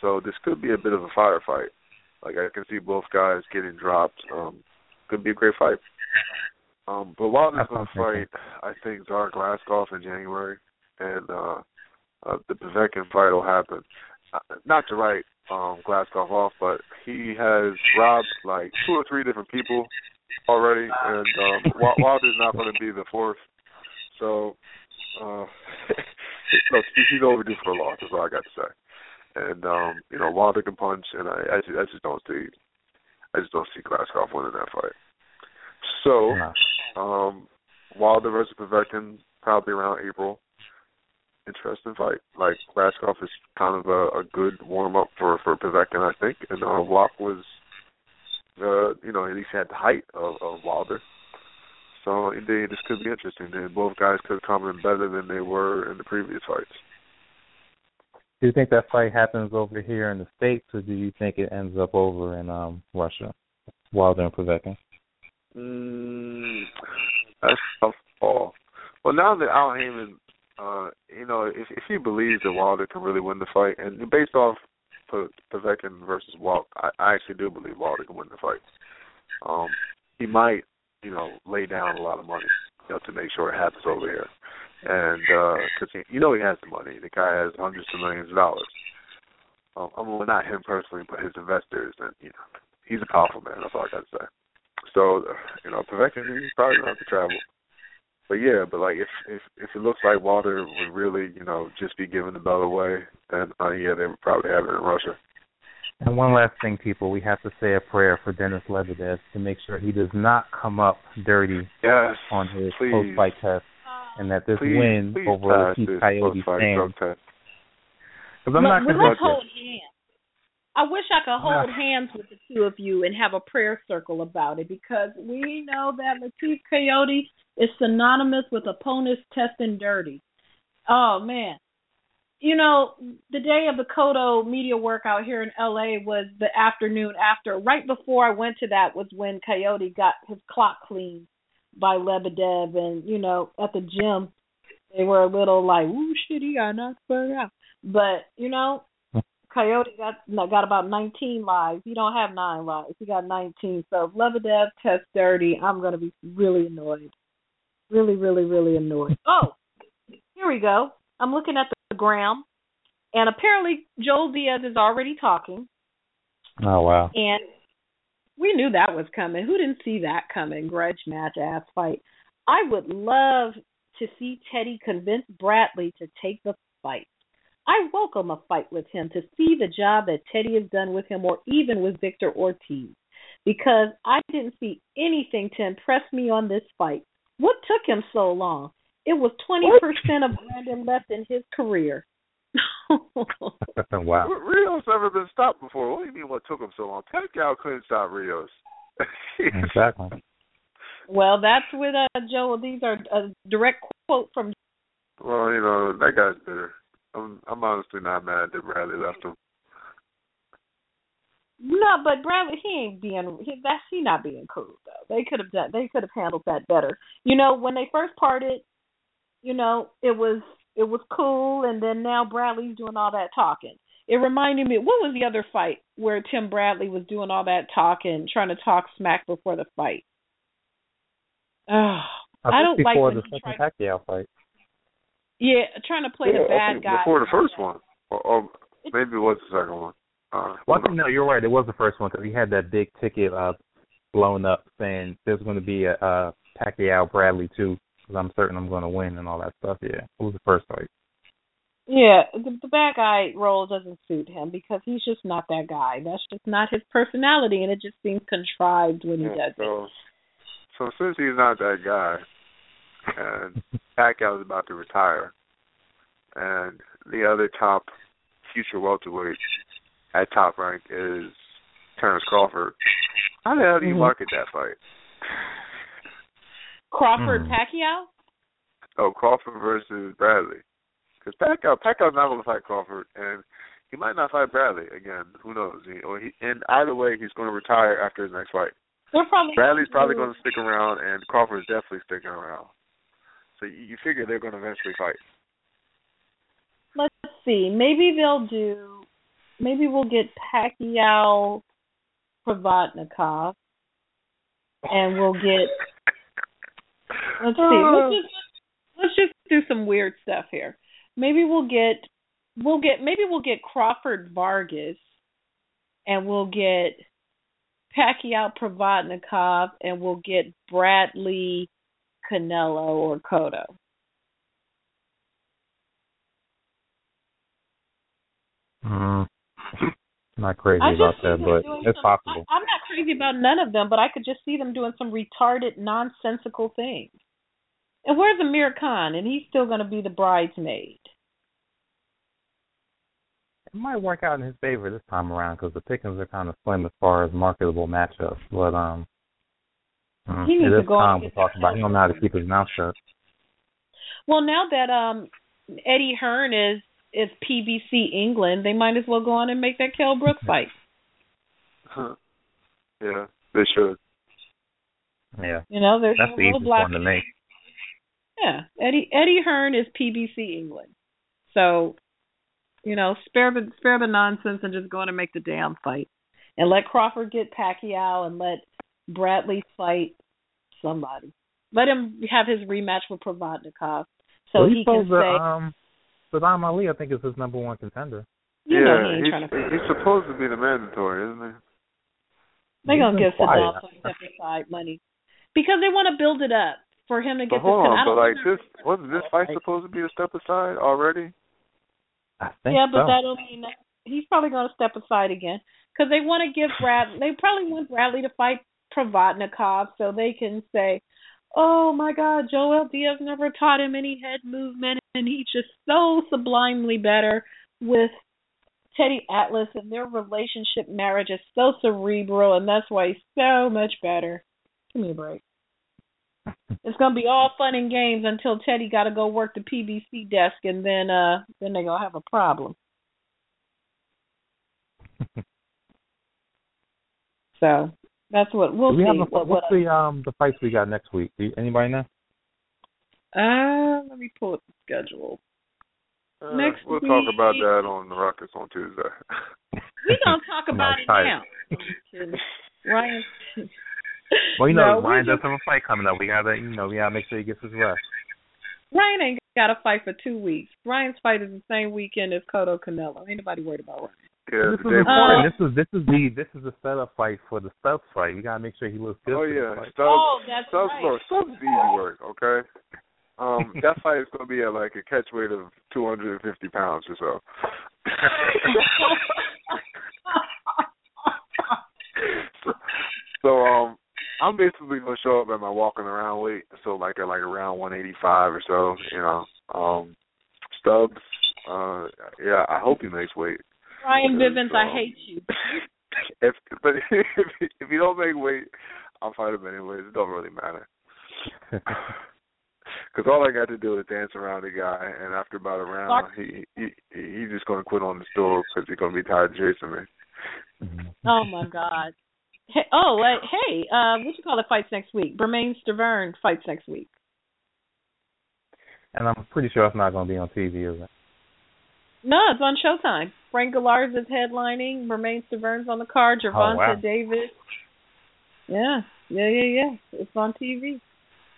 So this could be a bit of a firefight. Like I can see both guys getting dropped. Um, could be a great fight. Um, but Wilder's going to fight, I think, Czar Glazkov in January, and uh, uh, the Povetkin fight will happen. Uh, not to write um, Glazkov off, but he has robbed like two or three different people already, and um, [LAUGHS] Wilder's not going to be the fourth. So, uh, [LAUGHS] look, he's overdue for a loss. That's all I got to say. And um, you know, Wilder can punch, and I, I, just, I just don't see, I just don't see Glazkov winning that fight. So, um, Wilder versus Povetkin probably around April. Interesting fight. Like Glazkov is kind of a, a good warm up for for Povetkin, I think, and uh, Wach was, uh, you know, at least had the height of, of Wilder. So indeed, this could be interesting. And both guys could come in better than they were in the previous fights. Do you think that fight happens over here in the states, or do you think it ends up over in um Russia, Wilder and Povetkin? Mm, that's tough call. Well, now that Al Haymon, uh, you know, if if he believes that Wilder can really win the fight, and based off Povetkin versus Wach, I, I actually do believe Wilder can win the fight. Um, he might, you know, lay down a lot of money, you know, to make sure it happens over here, and because uh, you know he has the money, the guy has hundreds of millions of dollars. Um, well, not him personally, but his investors, and you know, he's a powerful man. That's all I got to say. So, you know, Povetkin he's probably gonna have to travel. But yeah, but like if if if it looks like Wilder would really, you know, just be giving the belt away, then uh, yeah, they would probably have it in Russia. And one last thing, people, we have to say a prayer for Denis Lebedev to make sure he does not come up dirty yes, on his please. post-fight test, and that this please, win please over pass Keith this Kayode stands. drug test. Because I'm not going to let's hold hands. I wish I could hold hands with the two of you and have a prayer circle about it because we know that Latif Kayode is synonymous with opponents testing dirty. Oh man. You know, the day of the Cotto media workout here in LA was the afternoon after. Right before I went to that was when Kayode got his clock cleaned by Lebedev and, you know, at the gym they were a little like, Ooh shit, he got knocked out. But, you know, Kayode got got about 19 lives. He don't have nine lives. He got 19. So if Lebedev tests dirty, I'm going to be really annoyed. Really, really, really annoyed. Oh, here we go. I'm looking at the gram, and apparently Joel Diaz is already talking. Oh wow! And we knew that was coming. Who didn't see that coming? Grudge match, ass fight. I would love to see Teddy convince Bradley to take the fight. I welcome a fight with him to see the job that Teddy has done with him or even with Victor Ortiz because I didn't see anything to impress me on this fight. What took him so long? It was 20% of Brandon left in his career. [LAUGHS] wow. Rios never been stopped before. What do you mean what took him so long? Pacquiao couldn't stop Rios. [LAUGHS] exactly. Well, that's with uh, Joe. These are a direct quote from. Well, you know that guy's bitter. I'm I'm honestly not mad that Bradley left him. No, but Bradley he ain't being he, that's he not being cool though. They could have done they could have handled that better. You know, when they first parted, you know, it was it was cool and then now Bradley's doing all that talking. It reminded me what was the other fight where Tim Bradley was doing all that talking, trying to talk smack before the fight. Oh, I, I don't like before the he second tried- Pacquiao fight. Yeah, trying to play yeah, the bad guy. before the first one, or, or maybe it was the second one. Uh, Well, I think, no, you're right. It was the first one because he had that big ticket uh, blown up saying there's going to be a, a Pacquiao Bradley too because I'm certain I'm going to win and all that stuff. Yeah, it was the first fight. Yeah, the, the bad guy role doesn't suit him because he's just not that guy. That's just not his personality, and it just seems contrived when he yeah, does it. so, so since he's not that guy, and Pacquiao's about to retire, and the other top future welterweight at top rank is Terence Crawford. How the hell do you Mhm. market that fight? Crawford Hmm. Pacquiao? Oh, Crawford versus Bradley. Because Pacquiao, Pacquiao's not going to fight Crawford, and he might not fight Bradley again. Who knows? He, or he, and either way, he's going to retire after his next fight. Probably Bradley's probably going to stick around, and Crawford's definitely sticking around. So you, you figure they're going to eventually fight. Let's see. Maybe they'll do. Maybe we'll get Pacquiao Provodnikov, and we'll get. Let's see. Let's uh. just let's just do some weird stuff here. Maybe we'll get we'll get maybe we'll get Crawford Vargas, and we'll get Pacquiao Provodnikov, and we'll get Bradley Canelo or Cotto. Mm, [LAUGHS] not crazy about that, but it's some- possible. I, I'm not crazy about none of them, but I could just see them doing some retarded, nonsensical things. And where's Amir Khan? And he's still going to be the bridesmaid. It might work out in his favor this time around because the pickings are kind of slim as far as marketable matchups. But um, mm, He needs it to go on we're talking about. He don't know how to keep his mouth shut. Well, now that um Eddie Hearn is is PBC England, they might as well go on and make that Kell Brook [LAUGHS] fight. Huh. yeah, they should. Yeah, You know, there's that's the real easiest black. one to make. Yeah, Eddie Eddie Hearn is PBC England, so you know spare the spare the nonsense and just go on and make the damn fight, and let Crawford get Pacquiao and let Bradley fight somebody. Let him have his rematch with Provodnikov, so well, he can supposed to, say, um, Saddam Ali, I think, is his number one contender. you yeah, know, he ain't he's, trying to. he's supposed to be the mandatory, isn't he? They're gonna give Saddam quiet. some step aside money because they want to build it up for him to But get hold this. on, I but like this, wasn't this fight supposed to be a step aside already? I think yeah, but so. that don't mean that he's probably going to step aside again because they want to give Brad. They probably want Bradley to fight Provodnikov so they can say, "Oh my God, Joel Diaz never taught him any head movement, and he's just so sublimely better with Teddy Atlas, and their relationship marriage is so cerebral, and that's why he's so much better." Give me a break. [LAUGHS] It's gonna be all fun and games until Teddy got to go work the PBC desk, and then uh then they gonna have a problem. [LAUGHS] so that's what we'll Do we see. have a, what, what's what, the um the fights we got next week? Do you, anybody know? uh, let me pull up the schedule. Uh, Next we'll talk about that on the Ruckus on Tuesday. We gonna talk [LAUGHS] I'm about it now. I'm. Ryan. [LAUGHS] Well, you know, No, we Ryan does have a fight coming up. We gotta, you know, we gotta make sure he gets his rest. Ryan ain't got to fight for two weeks. Ryan's fight is the same weekend as Cotto Canelo. Ain't nobody worried about Ryan. Yeah, this is important. before. this is this is the this is the setup fight for the Stubbs fight. You gotta make sure he looks good. Oh for yeah, the fight. Stubbs. Oh, that's Stubbs, right. look, Stubbs is easy work. Okay. Um, [LAUGHS] that fight is going to be at like a catch weight of 250 pounds or so. so, [LAUGHS] so um, I'm basically going to show up at my walking around weight, so like at like around 185 or so. You know, um, Stubbs. Uh, yeah, I hope he makes weight. Ryan Because, Bivins, I um, hate you. [LAUGHS] if but [LAUGHS] if he, if he don't make weight, I'll fight him anyways. It don't really matter. [LAUGHS] Because all I got to do is dance around the guy, and after about a round, he he he he's just gonna quit on the stool because he's gonna be tired of chasing me. Oh my God. Hey, oh, uh, hey, uh, what you call it? Fights next week. Bermane Stiverne fights next week. and I'm pretty sure it's not gonna be on TV, is it? No, it's on Showtime. Frank Galarza is headlining. Bermane Stiverne's on the card. Gervonta Oh, wow. Davis. Yeah, yeah, yeah, yeah. It's on TV.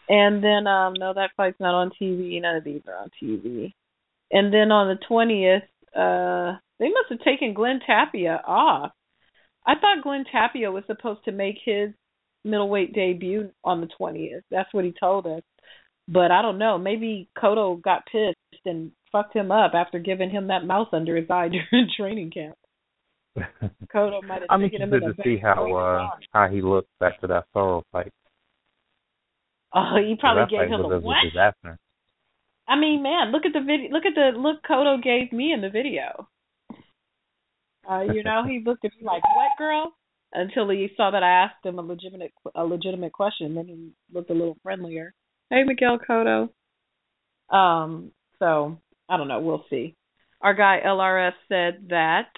And then, um, no, that fight's not on TV. None of these are on TV. And then on the twentieth, uh, they must have taken Glenn Tapia off. I thought Glenn Tapia was supposed to make his middleweight debut on the twentieth. That's what he told us. But I don't know. Maybe Cotto got pissed and fucked him up after giving him that mouth under his eye [LAUGHS] during training camp. [LAUGHS] Cotto might have I'm taken him interested in to see how uh how he looks after that thorough fight. Oh, he probably gave him a a what? disaster. I mean, man, look at the video. Look at the look Cotto gave me in the video. Uh, you know, he looked at me like, "What, girl?" Until he saw that I asked him a legitimate a legitimate question. Then he looked a little friendlier. Hey, Miguel Cotto. Um. So I don't know. We'll see. Our guy LRS said that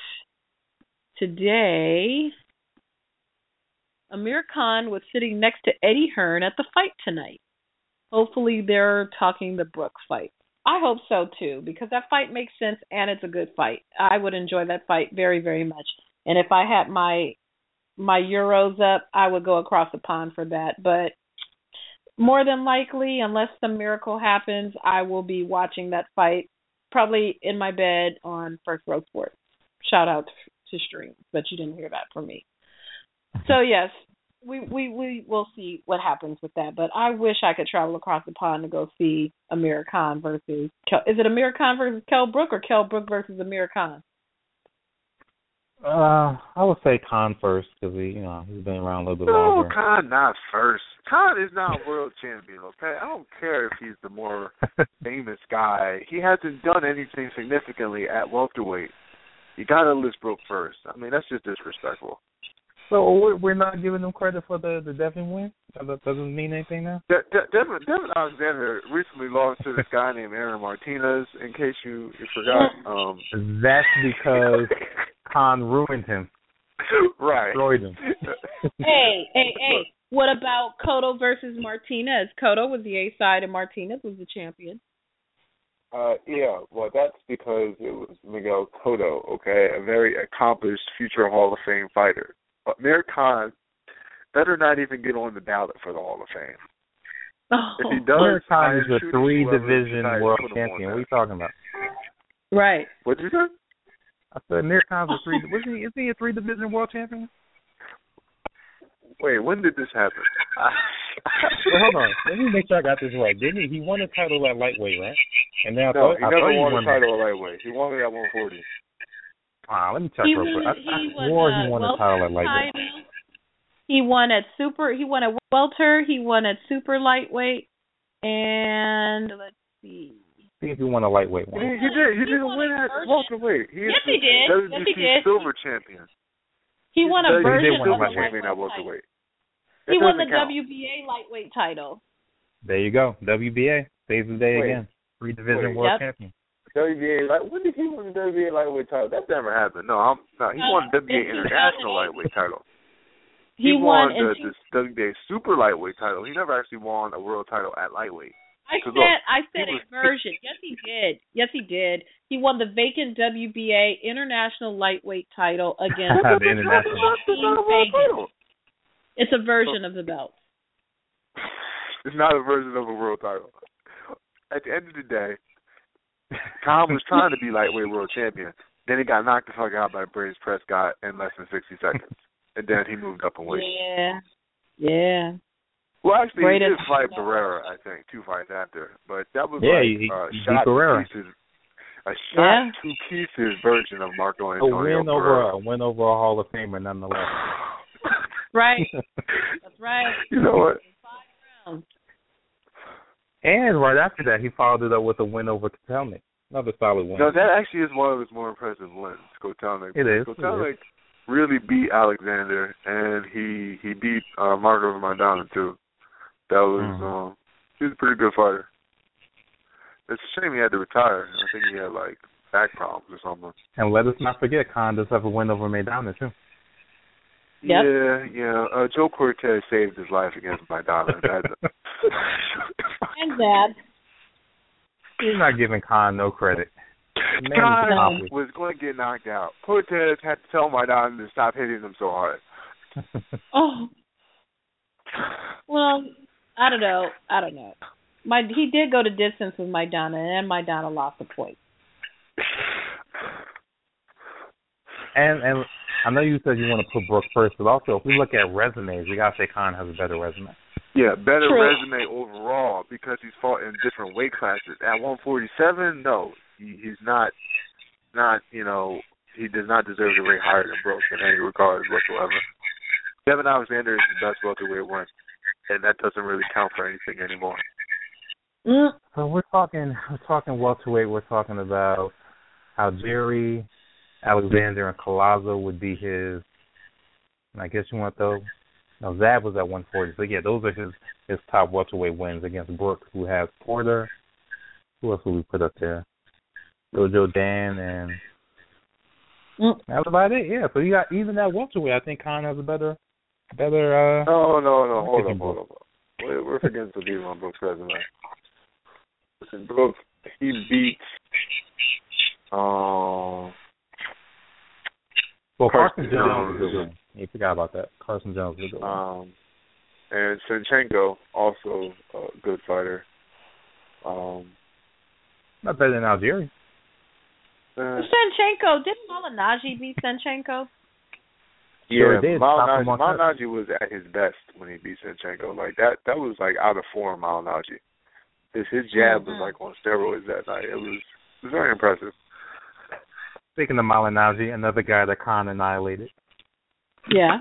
today Amir Khan was sitting next to Eddie Hearn at the fight tonight. Hopefully, they're talking the Brooks fight. I hope so too, because that fight makes sense and it's a good fight. I would enjoy that fight very, very much. And if I had my my euros up, I would go across the pond for that. But more than likely, unless some miracle happens, I will be watching that fight probably in my bed on First Row Sports. Shout out to stream, but you didn't hear that from me. So yes, we we we will see what happens with that. But I wish I could travel across the pond to go see Amir Khan versus Kell. Is it Amir Khan versus Kell Brook or Kell Brook versus Amir Khan? Uh, I would say Khan first because he, you know, he's been around a little bit No, longer. Khan not first. Khan is not world champion, okay? I don't care if he's the more [LAUGHS] famous guy. He hasn't done anything significantly at welterweight. You gotta list Brook first. I mean, that's just disrespectful. So we're- we're not giving them credit for the the Devon win. That doesn't mean anything now. De- De- Devon, Devon Alexander recently lost to this guy named Aaron Martinez. In case you, you forgot, um, That's because [LAUGHS] Khan ruined him, right. destroyed him. [LAUGHS] Hey, hey, hey. What about Cotto versus Martinez? Cotto was the A side and Martinez was the champion. Uh, yeah, well, that's because it was Miguel Cotto, okay, a very accomplished future Hall of Fame fighter. But Mir Khan better not even get on the ballot for the Hall of Fame. Oh, If he oh. does, Amir I Khan is a three division world put him on champion. What are you talking about? right. What'd you say? I said Amir Khan's a three. [LAUGHS] Was he? Is he a three division world champion? Wait, when did this happen? [LAUGHS] Well, hold on. Let me make sure I got this right. Didn't he? He won a title at lightweight, right? And now I thought, he I never thought he won won a title at lightweight. He won it at 140. Ah, let me check He real quick. I, I he won, swore uh, he won a welter title at lightweight. title. He won at super. He won at welter. He won at super lightweight. And let's see. See if he won a lightweight one. he did. He He didn't won win at welterweight. He Yes, he did. WBC Yes, he did. silver champion. He won a version did win of a the champion at lightweight welterweight. He won the count. WBA lightweight title. There you go. WBA saves the day Wait. again. Three division Wait. world Yep. champion. WBA like when did he win the WBA lightweight title? That never happened. No, I'm no. He Uh, won the WBA international lightweight title. He, won, in the, two- the WBA super lightweight title. He never actually won a world title at lightweight. I said look, I said a was- version. Yes, he did. Yes, he did. He won the vacant WBA international lightweight title against. [LAUGHS] The international. That's not a world title. it's a version of the belt. [SIGHS] It's not a version of a world title. At the end of the day, Khan was trying to be lightweight world champion. Then he got knocked the fuck out by Breidis Prescott in less than sixty seconds, and then he moved up in weight. Yeah, yeah. Well, actually, Breidis- he did fight Barrera, I think, two fights after, but that was Yeah, like he- a he beat shot Barrera. to pieces, a shot Yeah. to pieces version of Marco Antonio. A Antonio win over Barrera. a win over a Hall of Famer, nonetheless. [LAUGHS] Right. That's right. you know what? And right after that, he followed it up with a win over Kotelnik. Another solid win. No, that actually is one of his more impressive wins. Kotelnik. It is, it Kotelnik really beat Alexander, and he he beat uh, Marco Maidana too. That was Mhm. um, he was a pretty good fighter. It's a shame he had to retire. I think he had like back problems or something. and let us not forget, Khan does have a win over Maidana too. Yep. Yeah, yeah. Uh, Joe Cortez saved his life against Maidana. [LAUGHS] That- [LAUGHS] And that. He's not giving Khan no credit. Khan accomplished. was going to get knocked out. Cortez had to tell Maidana to stop hitting him so hard. [LAUGHS] Oh. Well, I don't know. I don't know. My he did go to distance with Maidana, and Maidana lost a point. And and I know you said you want to put Brooks first, but also if we look at resumes, we gotta say Khan has a better resume. Yeah, better True. resume overall because he's fought in different weight classes. At 147, no, he, he's not. Not you know he does not deserve to rate higher than Brooks in any regard whatsoever. Devon Alexander is the best welterweight one, and that doesn't really count for anything anymore. Mm. So we're talking we're talking welterweight. We're talking about how Jerry, Alexander, and Collazo would be his. I guess you want those. Now Zab was at 140. So yeah, those are his his top welterweight wins against Brooks, who has Porter. Who else would we put up there? Jojo Dan and Mm. that's about it. Yeah. So you got even that welterweight. I think Khan has a better better. uh No, no, no. Hold on, hold up. We're, we're forgetting to people on Brooks' resume. Listen, Brooks, he beat. Um, Well, Carson Carson Jones was a Jones. good win. You forgot about that. Carson Jones was a good one. Um, and Senchenko also a good fighter. Um, Not better than Algieri. uh, Senchenko didn't Malignaggi beat Senchenko? Sure yeah, did. Malignaggi. Malignaggi was at his best when he beat Senchenko. Like that, that was like out of form. Malignaggi. His his jab was Mhm. like on steroids that night. It was it was very impressive. Speaking of Malignaggi, another guy that Khan annihilated. Yeah.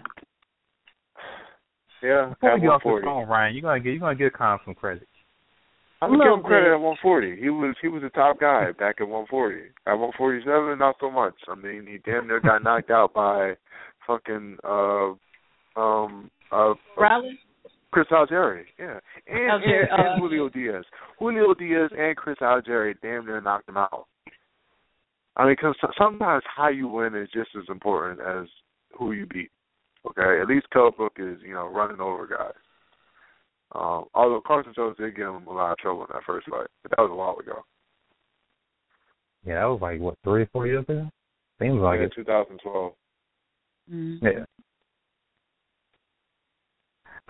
Yeah, Before at we get off the 140. phone, Ryan, you're gonna get you're gonna give Khan some credit. I'm gonna give him credit at 140. He was he was a top guy back at 140. At 147, not so much. I mean, he damn near got knocked out by fucking uh um uh Riley? Chris Algieri. Yeah, and, Algieri, and, and uh, Julio Diaz. Julio Diaz and Chris Algieri damn near knocked him out. I mean, because sometimes how you win is just as important as who you beat. Okay, at least Kell Brook is you know running over guys. Um, although Carson Jones did get him a lot of trouble in that first fight, but that was a while ago. Yeah, that was like what three or four years ago. Seems like Like in it. 2012. Mm. Yeah.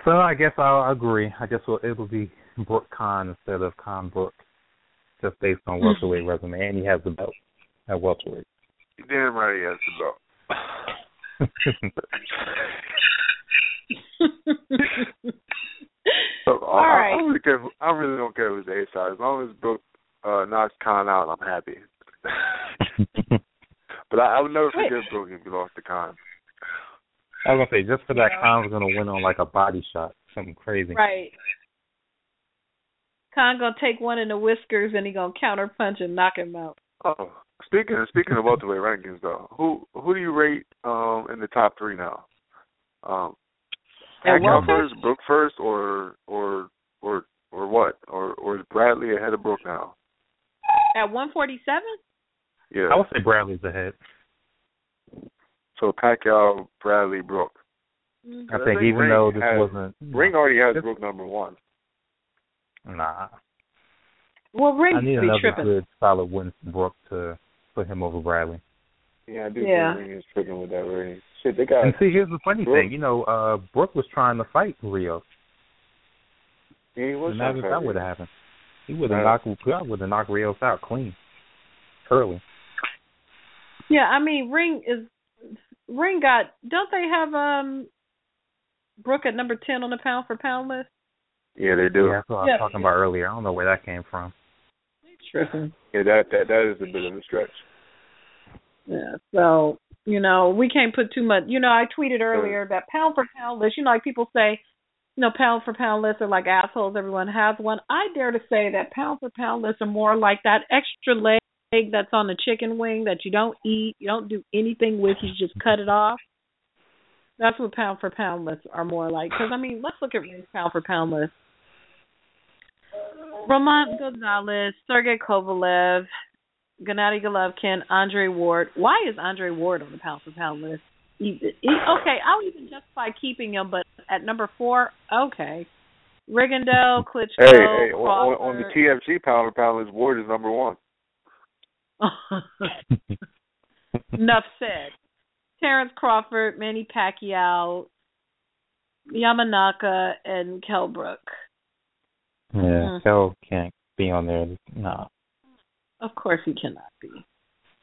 So I guess I'll agree. I guess it'll, it'll be Brook Khan instead of Khan Brook, just based on welterweight resume, and he has the belt at welterweight. Damn right he has the belt. [LAUGHS] So, All I, I, right. I really care. I really don't care if it's A side. As long as Brook uh, knocks Khan out, I'm happy. [LAUGHS] but I, I would never Wait. forgive Brook if he lost to Khan. I was gonna say just for that, Khan's gonna win on like a body shot, something crazy. Right. Khan gonna take one in the whiskers and he gonna counter punch and knock him out. Oh, speaking speaking of welterweight rankings though, who who do you rate um in the top three now? Um, At Pacquiao first, Brook first, or or or or what? Or or is Bradley ahead of Brook now? At one forty seven? Yeah. I would say Bradley's ahead. So Pacquiao, Bradley, Brook. Mm-hmm. I I think think even Ring though this has- wasn't Ring already has This- Brook number one. nah, Well Ring I need be another tripping. good solid win from Brook to put him over Bradley. Yeah, I do Yeah. think Ring is tripping with that Ring. Shit, they got And see, here's the funny Brook. thing. You know, uh Brook was trying to fight Rio. yeah, he was Imagine if that would have happened. He would have Right. knocked that would have knocked Rios out clean. Early. Yeah, I mean Ring is Ring got don't they have um Brook at number ten on the pound for pound list? Yeah, they do. Yeah, that's what I was talking about earlier. I don't know where that came from. Tripping. Yeah, that that that is a bit of a stretch. Yeah. So, you know, we can't put too much you know, I tweeted earlier that pound for pound list, you know, like people say, you know, pound for pound lists are like assholes, everyone has one. I dare to say that pound for pound lists are more like that extra leg that's on the chicken wing that you don't eat, you don't do anything with, you just cut it off. That's what pound for pound lists are more like. Because I mean, let's look at Ring's pound for pound list. Roman Gonzalez, Sergey Kovalev, Gennady Golovkin, Andre Ward. Why is Andre Ward on the pound for pound list? He, he, okay, I'll even justify keeping him, but at number four, okay. Rigondeaux, Klitschko, Hey, hey, on, on, the TFC pound for pound list, Ward is number one. [LAUGHS] Enough said. Terence Crawford, Manny Pacquiao, Yamanaka, and Kell Brook. Yeah, Mhm. Kell can't be on there. No. Of course, he cannot be.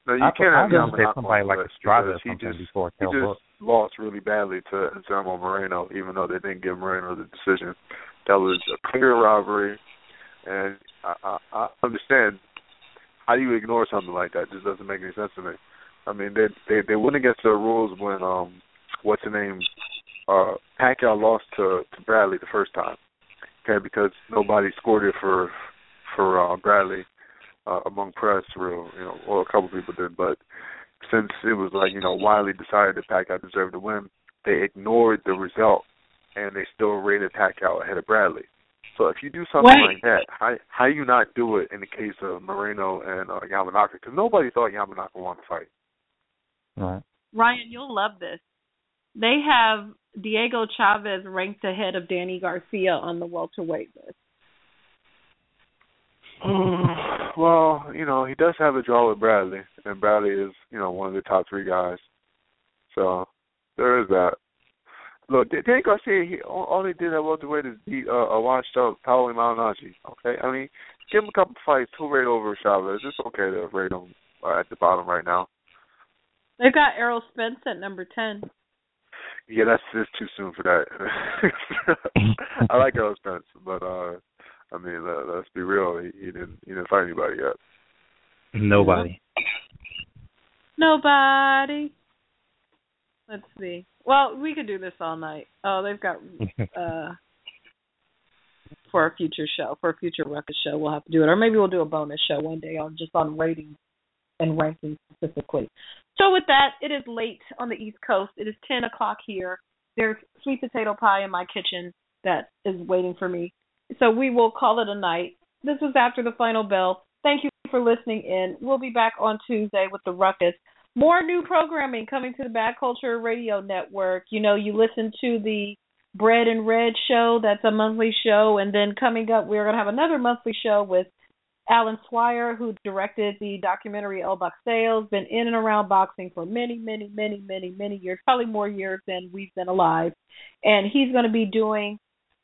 No, you I, can't I have was say somebody like Estrada or he something just before he just Brook. lost really badly to Anselmo Moreno, even though they didn't give Moreno the decision. That was a clear robbery, and I, I, I understand how do you ignore something like that. It just doesn't make any sense to me. I mean, they they they went against the rules when um what's the name uh Pacquiao lost to to Bradley the first time. Okay, because nobody scored it for for uh, Bradley uh, among press, real you know, well a couple people did, but since it was like you know Wiley decided that Pacquiao deserved to win, they ignored the result and they still rated Pacquiao ahead of Bradley. So if you do something Wait. like that, how how you not do it in the case of Moreno and uh, Yamanaka? Because nobody thought Yamanaka won the fight. Right. Ryan, you'll love this. They have Diego Chaves ranked ahead of Danny Garcia on the welterweight list. well, you know he does have a draw with Bradley, and Bradley is you know one of the top three guys. So there is that. Look, Danny Garcia, he, all, he did at welterweight is beat uh, a washed up Paulie Malignaggi. Okay, I mean, give him a couple fights. He'll rate over Chaves. It's okay to rate him uh, at the bottom right now. They've got Errol Spence at number ten. Yeah, that's just too soon for that. [LAUGHS] I like Errol Spence, but uh I mean, let, let's be real. He, he didn't he didn't fight anybody yet. Nobody. Nobody. Let's see. Well, we could do this all night. Oh, they've got [LAUGHS] uh for a future show, for a future Ruckus show, we'll have to do it, or maybe we'll do a bonus show one day on just on ratings and rankings specifically. So with that, it is late on the East Coast. It is ten o'clock here. There's sweet potato pie in my kitchen that is waiting for me. So we will call it a night. This was after the final bell. Thank you for listening in. We'll be back on Tuesday with the Ruckus. More new programming coming to the Bad Culture Radio Network. You know, you listen to the Bread and Red show. That's a monthly show. And then coming up, we're going to have another monthly show with Alan Swyer, who directed the documentary El Boxeo, been in and around boxing for many, many, many, many, many years, probably more years than we've been alive. And he's going to be doing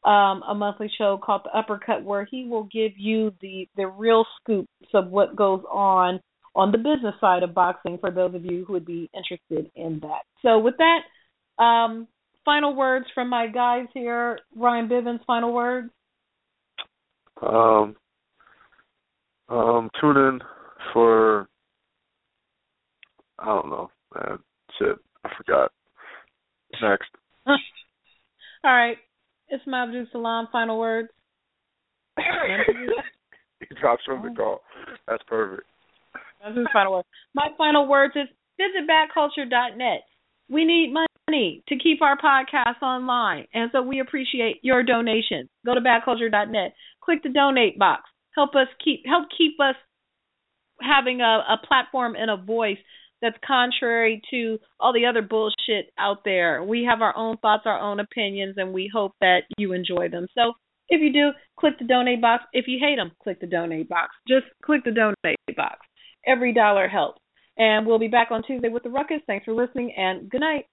um, a monthly show called The Uppercut, where he will give you the the real scoops of what goes on on the business side of boxing for those of you who would be interested in that. So with that, um, final words from my guys here. Ryan Bivins, final words. Um, um, tune in for I don't know, man. Shit, I forgot. Next. [LAUGHS] All right. Ismael AbduSalaam, final words. [LAUGHS] he drops from the call. That's perfect. That's his final word. My final words is visit badculture.net. We need money to keep our podcast online, and so we appreciate your donations. Go to badculture.net. Click the donate box. Help us keep help keep us having a, a platform and a voice that's contrary to all the other bullshit out there. We have our own thoughts, our own opinions, and we hope that you enjoy them. So if you do, click the donate box. If you hate them, click the donate box. Just click the donate box. Every dollar helps. And we'll be back on Tuesday with the Ruckus. Thanks for listening, and good night.